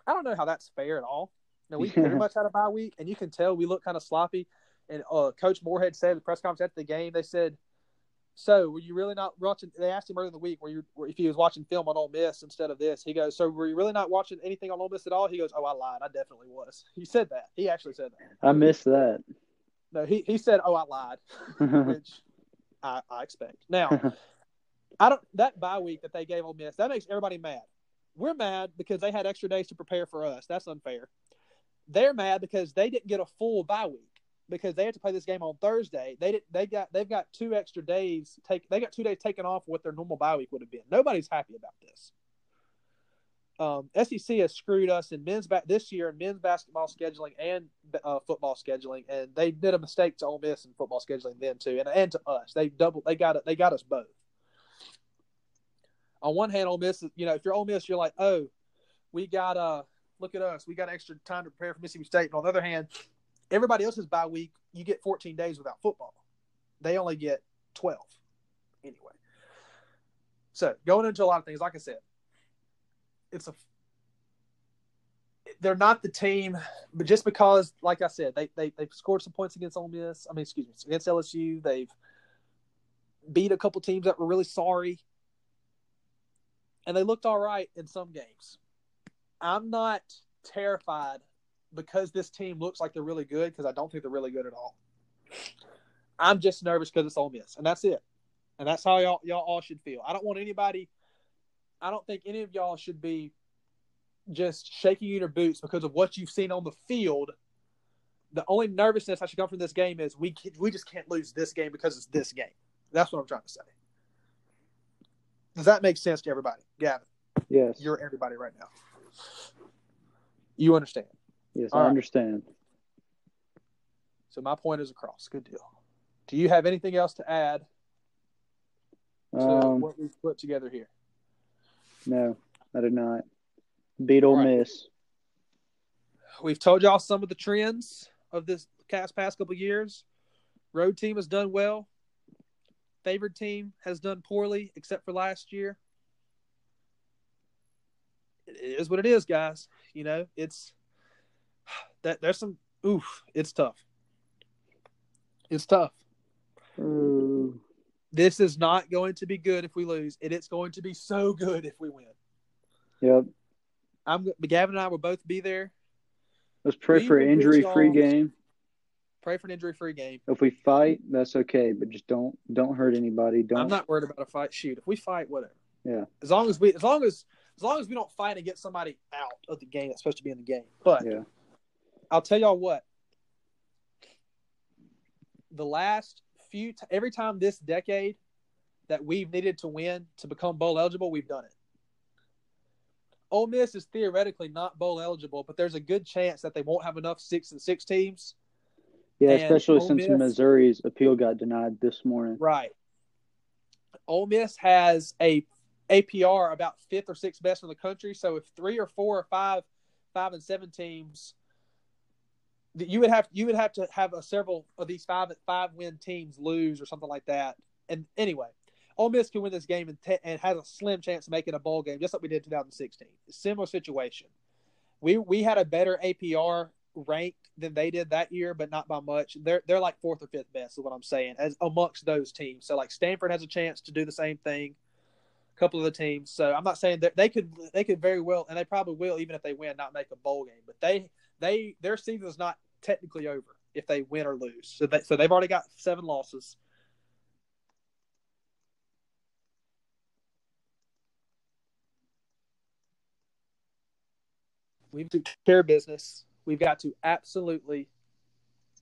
I don't know how that's fair at all. Now we pretty much had a bye week, and you can tell we look kind of sloppy. And uh, Coach Moorhead said at the press conference after the game, they said, "So were you really not watching?" They asked him earlier in the week, "Were you if he was watching film on Ole Miss instead of this?" He goes, "So were you really not watching anything on Ole Miss at all?" He goes, "Oh, I lied. I definitely was." He said that. He actually said that. I missed that. No, he, he said, "Oh, I lied," which I, I expect. Now, I don't that bye week that they gave Ole Miss that makes everybody mad. We're mad because they had extra days to prepare for us. That's unfair. They're mad because they didn't get a full bye week because they had to play this game on Thursday. They did they got they've got two extra days take they got two days taken off what their normal bye week would have been. Nobody's happy about this. Um, SEC has screwed us in men's back this year in men's basketball scheduling and uh, football scheduling, and they did a mistake to Ole Miss in football scheduling then too, and and to us. They doubled. They got. They got us both. On one hand, Ole Miss, you know, if you're Ole Miss, you're like, oh, we got uh, look at us, we got extra time to prepare for Mississippi State. And on the other hand, everybody else's bye week, you get 14 days without football. They only get 12 anyway. So going into a lot of things, like I said, it's a they're not the team, but just because, like I said, they they they've scored some points against Ole Miss. I mean, excuse me, against LSU. They've beat a couple teams that were really sorry, and they looked all right in some games. I'm not terrified because this team looks like they're really good because I don't think they're really good at all. I'm just nervous because it's Ole Miss, and that's it. And that's how y'all y'all all should feel. I don't want anybody. I don't think any of y'all should be just shaking in your boots because of what you've seen on the field. The only nervousness I should come from this game is we we just can't lose this game because it's this game. That's what I'm trying to say. Does that make sense to everybody, Gavin? Yes. You're everybody right now. You understand? Yes, All I right. understand. So my point is across. Good deal. Do you have anything else to add to Um, what we've put together here? no, I did not. Beat All right. Miss. We've told y'all some of the trends of this past past couple years. Road team has done well. Favored team has done poorly, except for last year. It is what it is, guys. You know, it's that there's some oof. It's tough. It's tough. Ooh. This is not going to be good if we lose, and it's going to be so good if we win. Yep. I'm Gavin and I will both be there. Let's pray We for an injury free game. Pray for an injury-free game. If we fight, that's okay, but just don't don't hurt anybody. Don't. I'm not worried about a fight. Shoot, if we fight, whatever. Yeah. As long as we, as long as, as long as we don't fight and get somebody out of the game that's supposed to be in the game. But Yeah. I'll tell y'all what. The last few, t- every time this decade that we've needed to win to become bowl eligible, we've done it. Ole Miss is theoretically not bowl eligible, but there's a good chance that they won't have enough six and six teams. Yeah, And especially Ole since Miss- Missouri's appeal got denied this morning. Right. Ole Miss has a APR about fifth or sixth best in the country. So if three or four or five, five and seven teams, that you would have you would have to have a several of these five five win teams lose or something like that. And anyway, Ole Miss can win this game and, te- and has a slim chance of making a bowl game, just like we did in 2016. Similar situation. We we had a better APR ranked than they did that year, but not by much. They're they're like fourth or fifth best, is what I'm saying, as amongst those teams. So like Stanford has a chance to do the same thing. A couple of the teams. So I'm not saying that they could they could very well, and they probably will, even if they win, not make a bowl game. But they they their season is not technically over if they win or lose. So they, so they've already got seven losses. We do care business. We've got to absolutely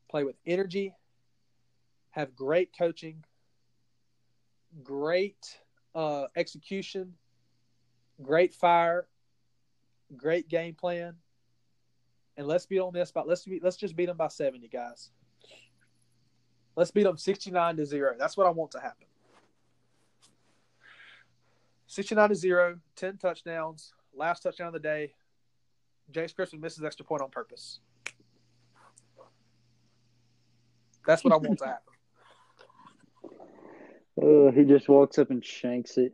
play with energy, have great coaching, great uh, execution, great fire, great game plan, and let's beat on this. But let's be, let's just beat them by seventy, guys. Let's beat them sixty-nine to zero. That's what I want to happen. Sixty-nine to zero, 10 touchdowns, last touchdown of the day. James Crispin misses extra point on purpose. That's what I want to happen. Uh, he just walks up and shanks it,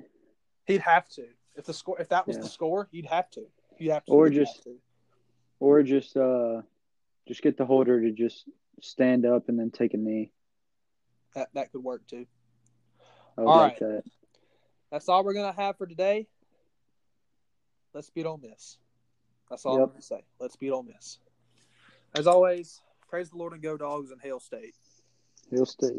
He'd have to. If the score, if that was Yeah. the score, he'd have to. He'd have to. Or just- to. or just uh, just get the holder to just stand up and then take a knee. that that could work too. I would All like right. that. That's all we're gonna have for today. Let's beat Ole Miss. That's all Yep. I'm gonna say. Let's beat Ole Miss. As always, praise the Lord and go dogs and hail state. He'll stay.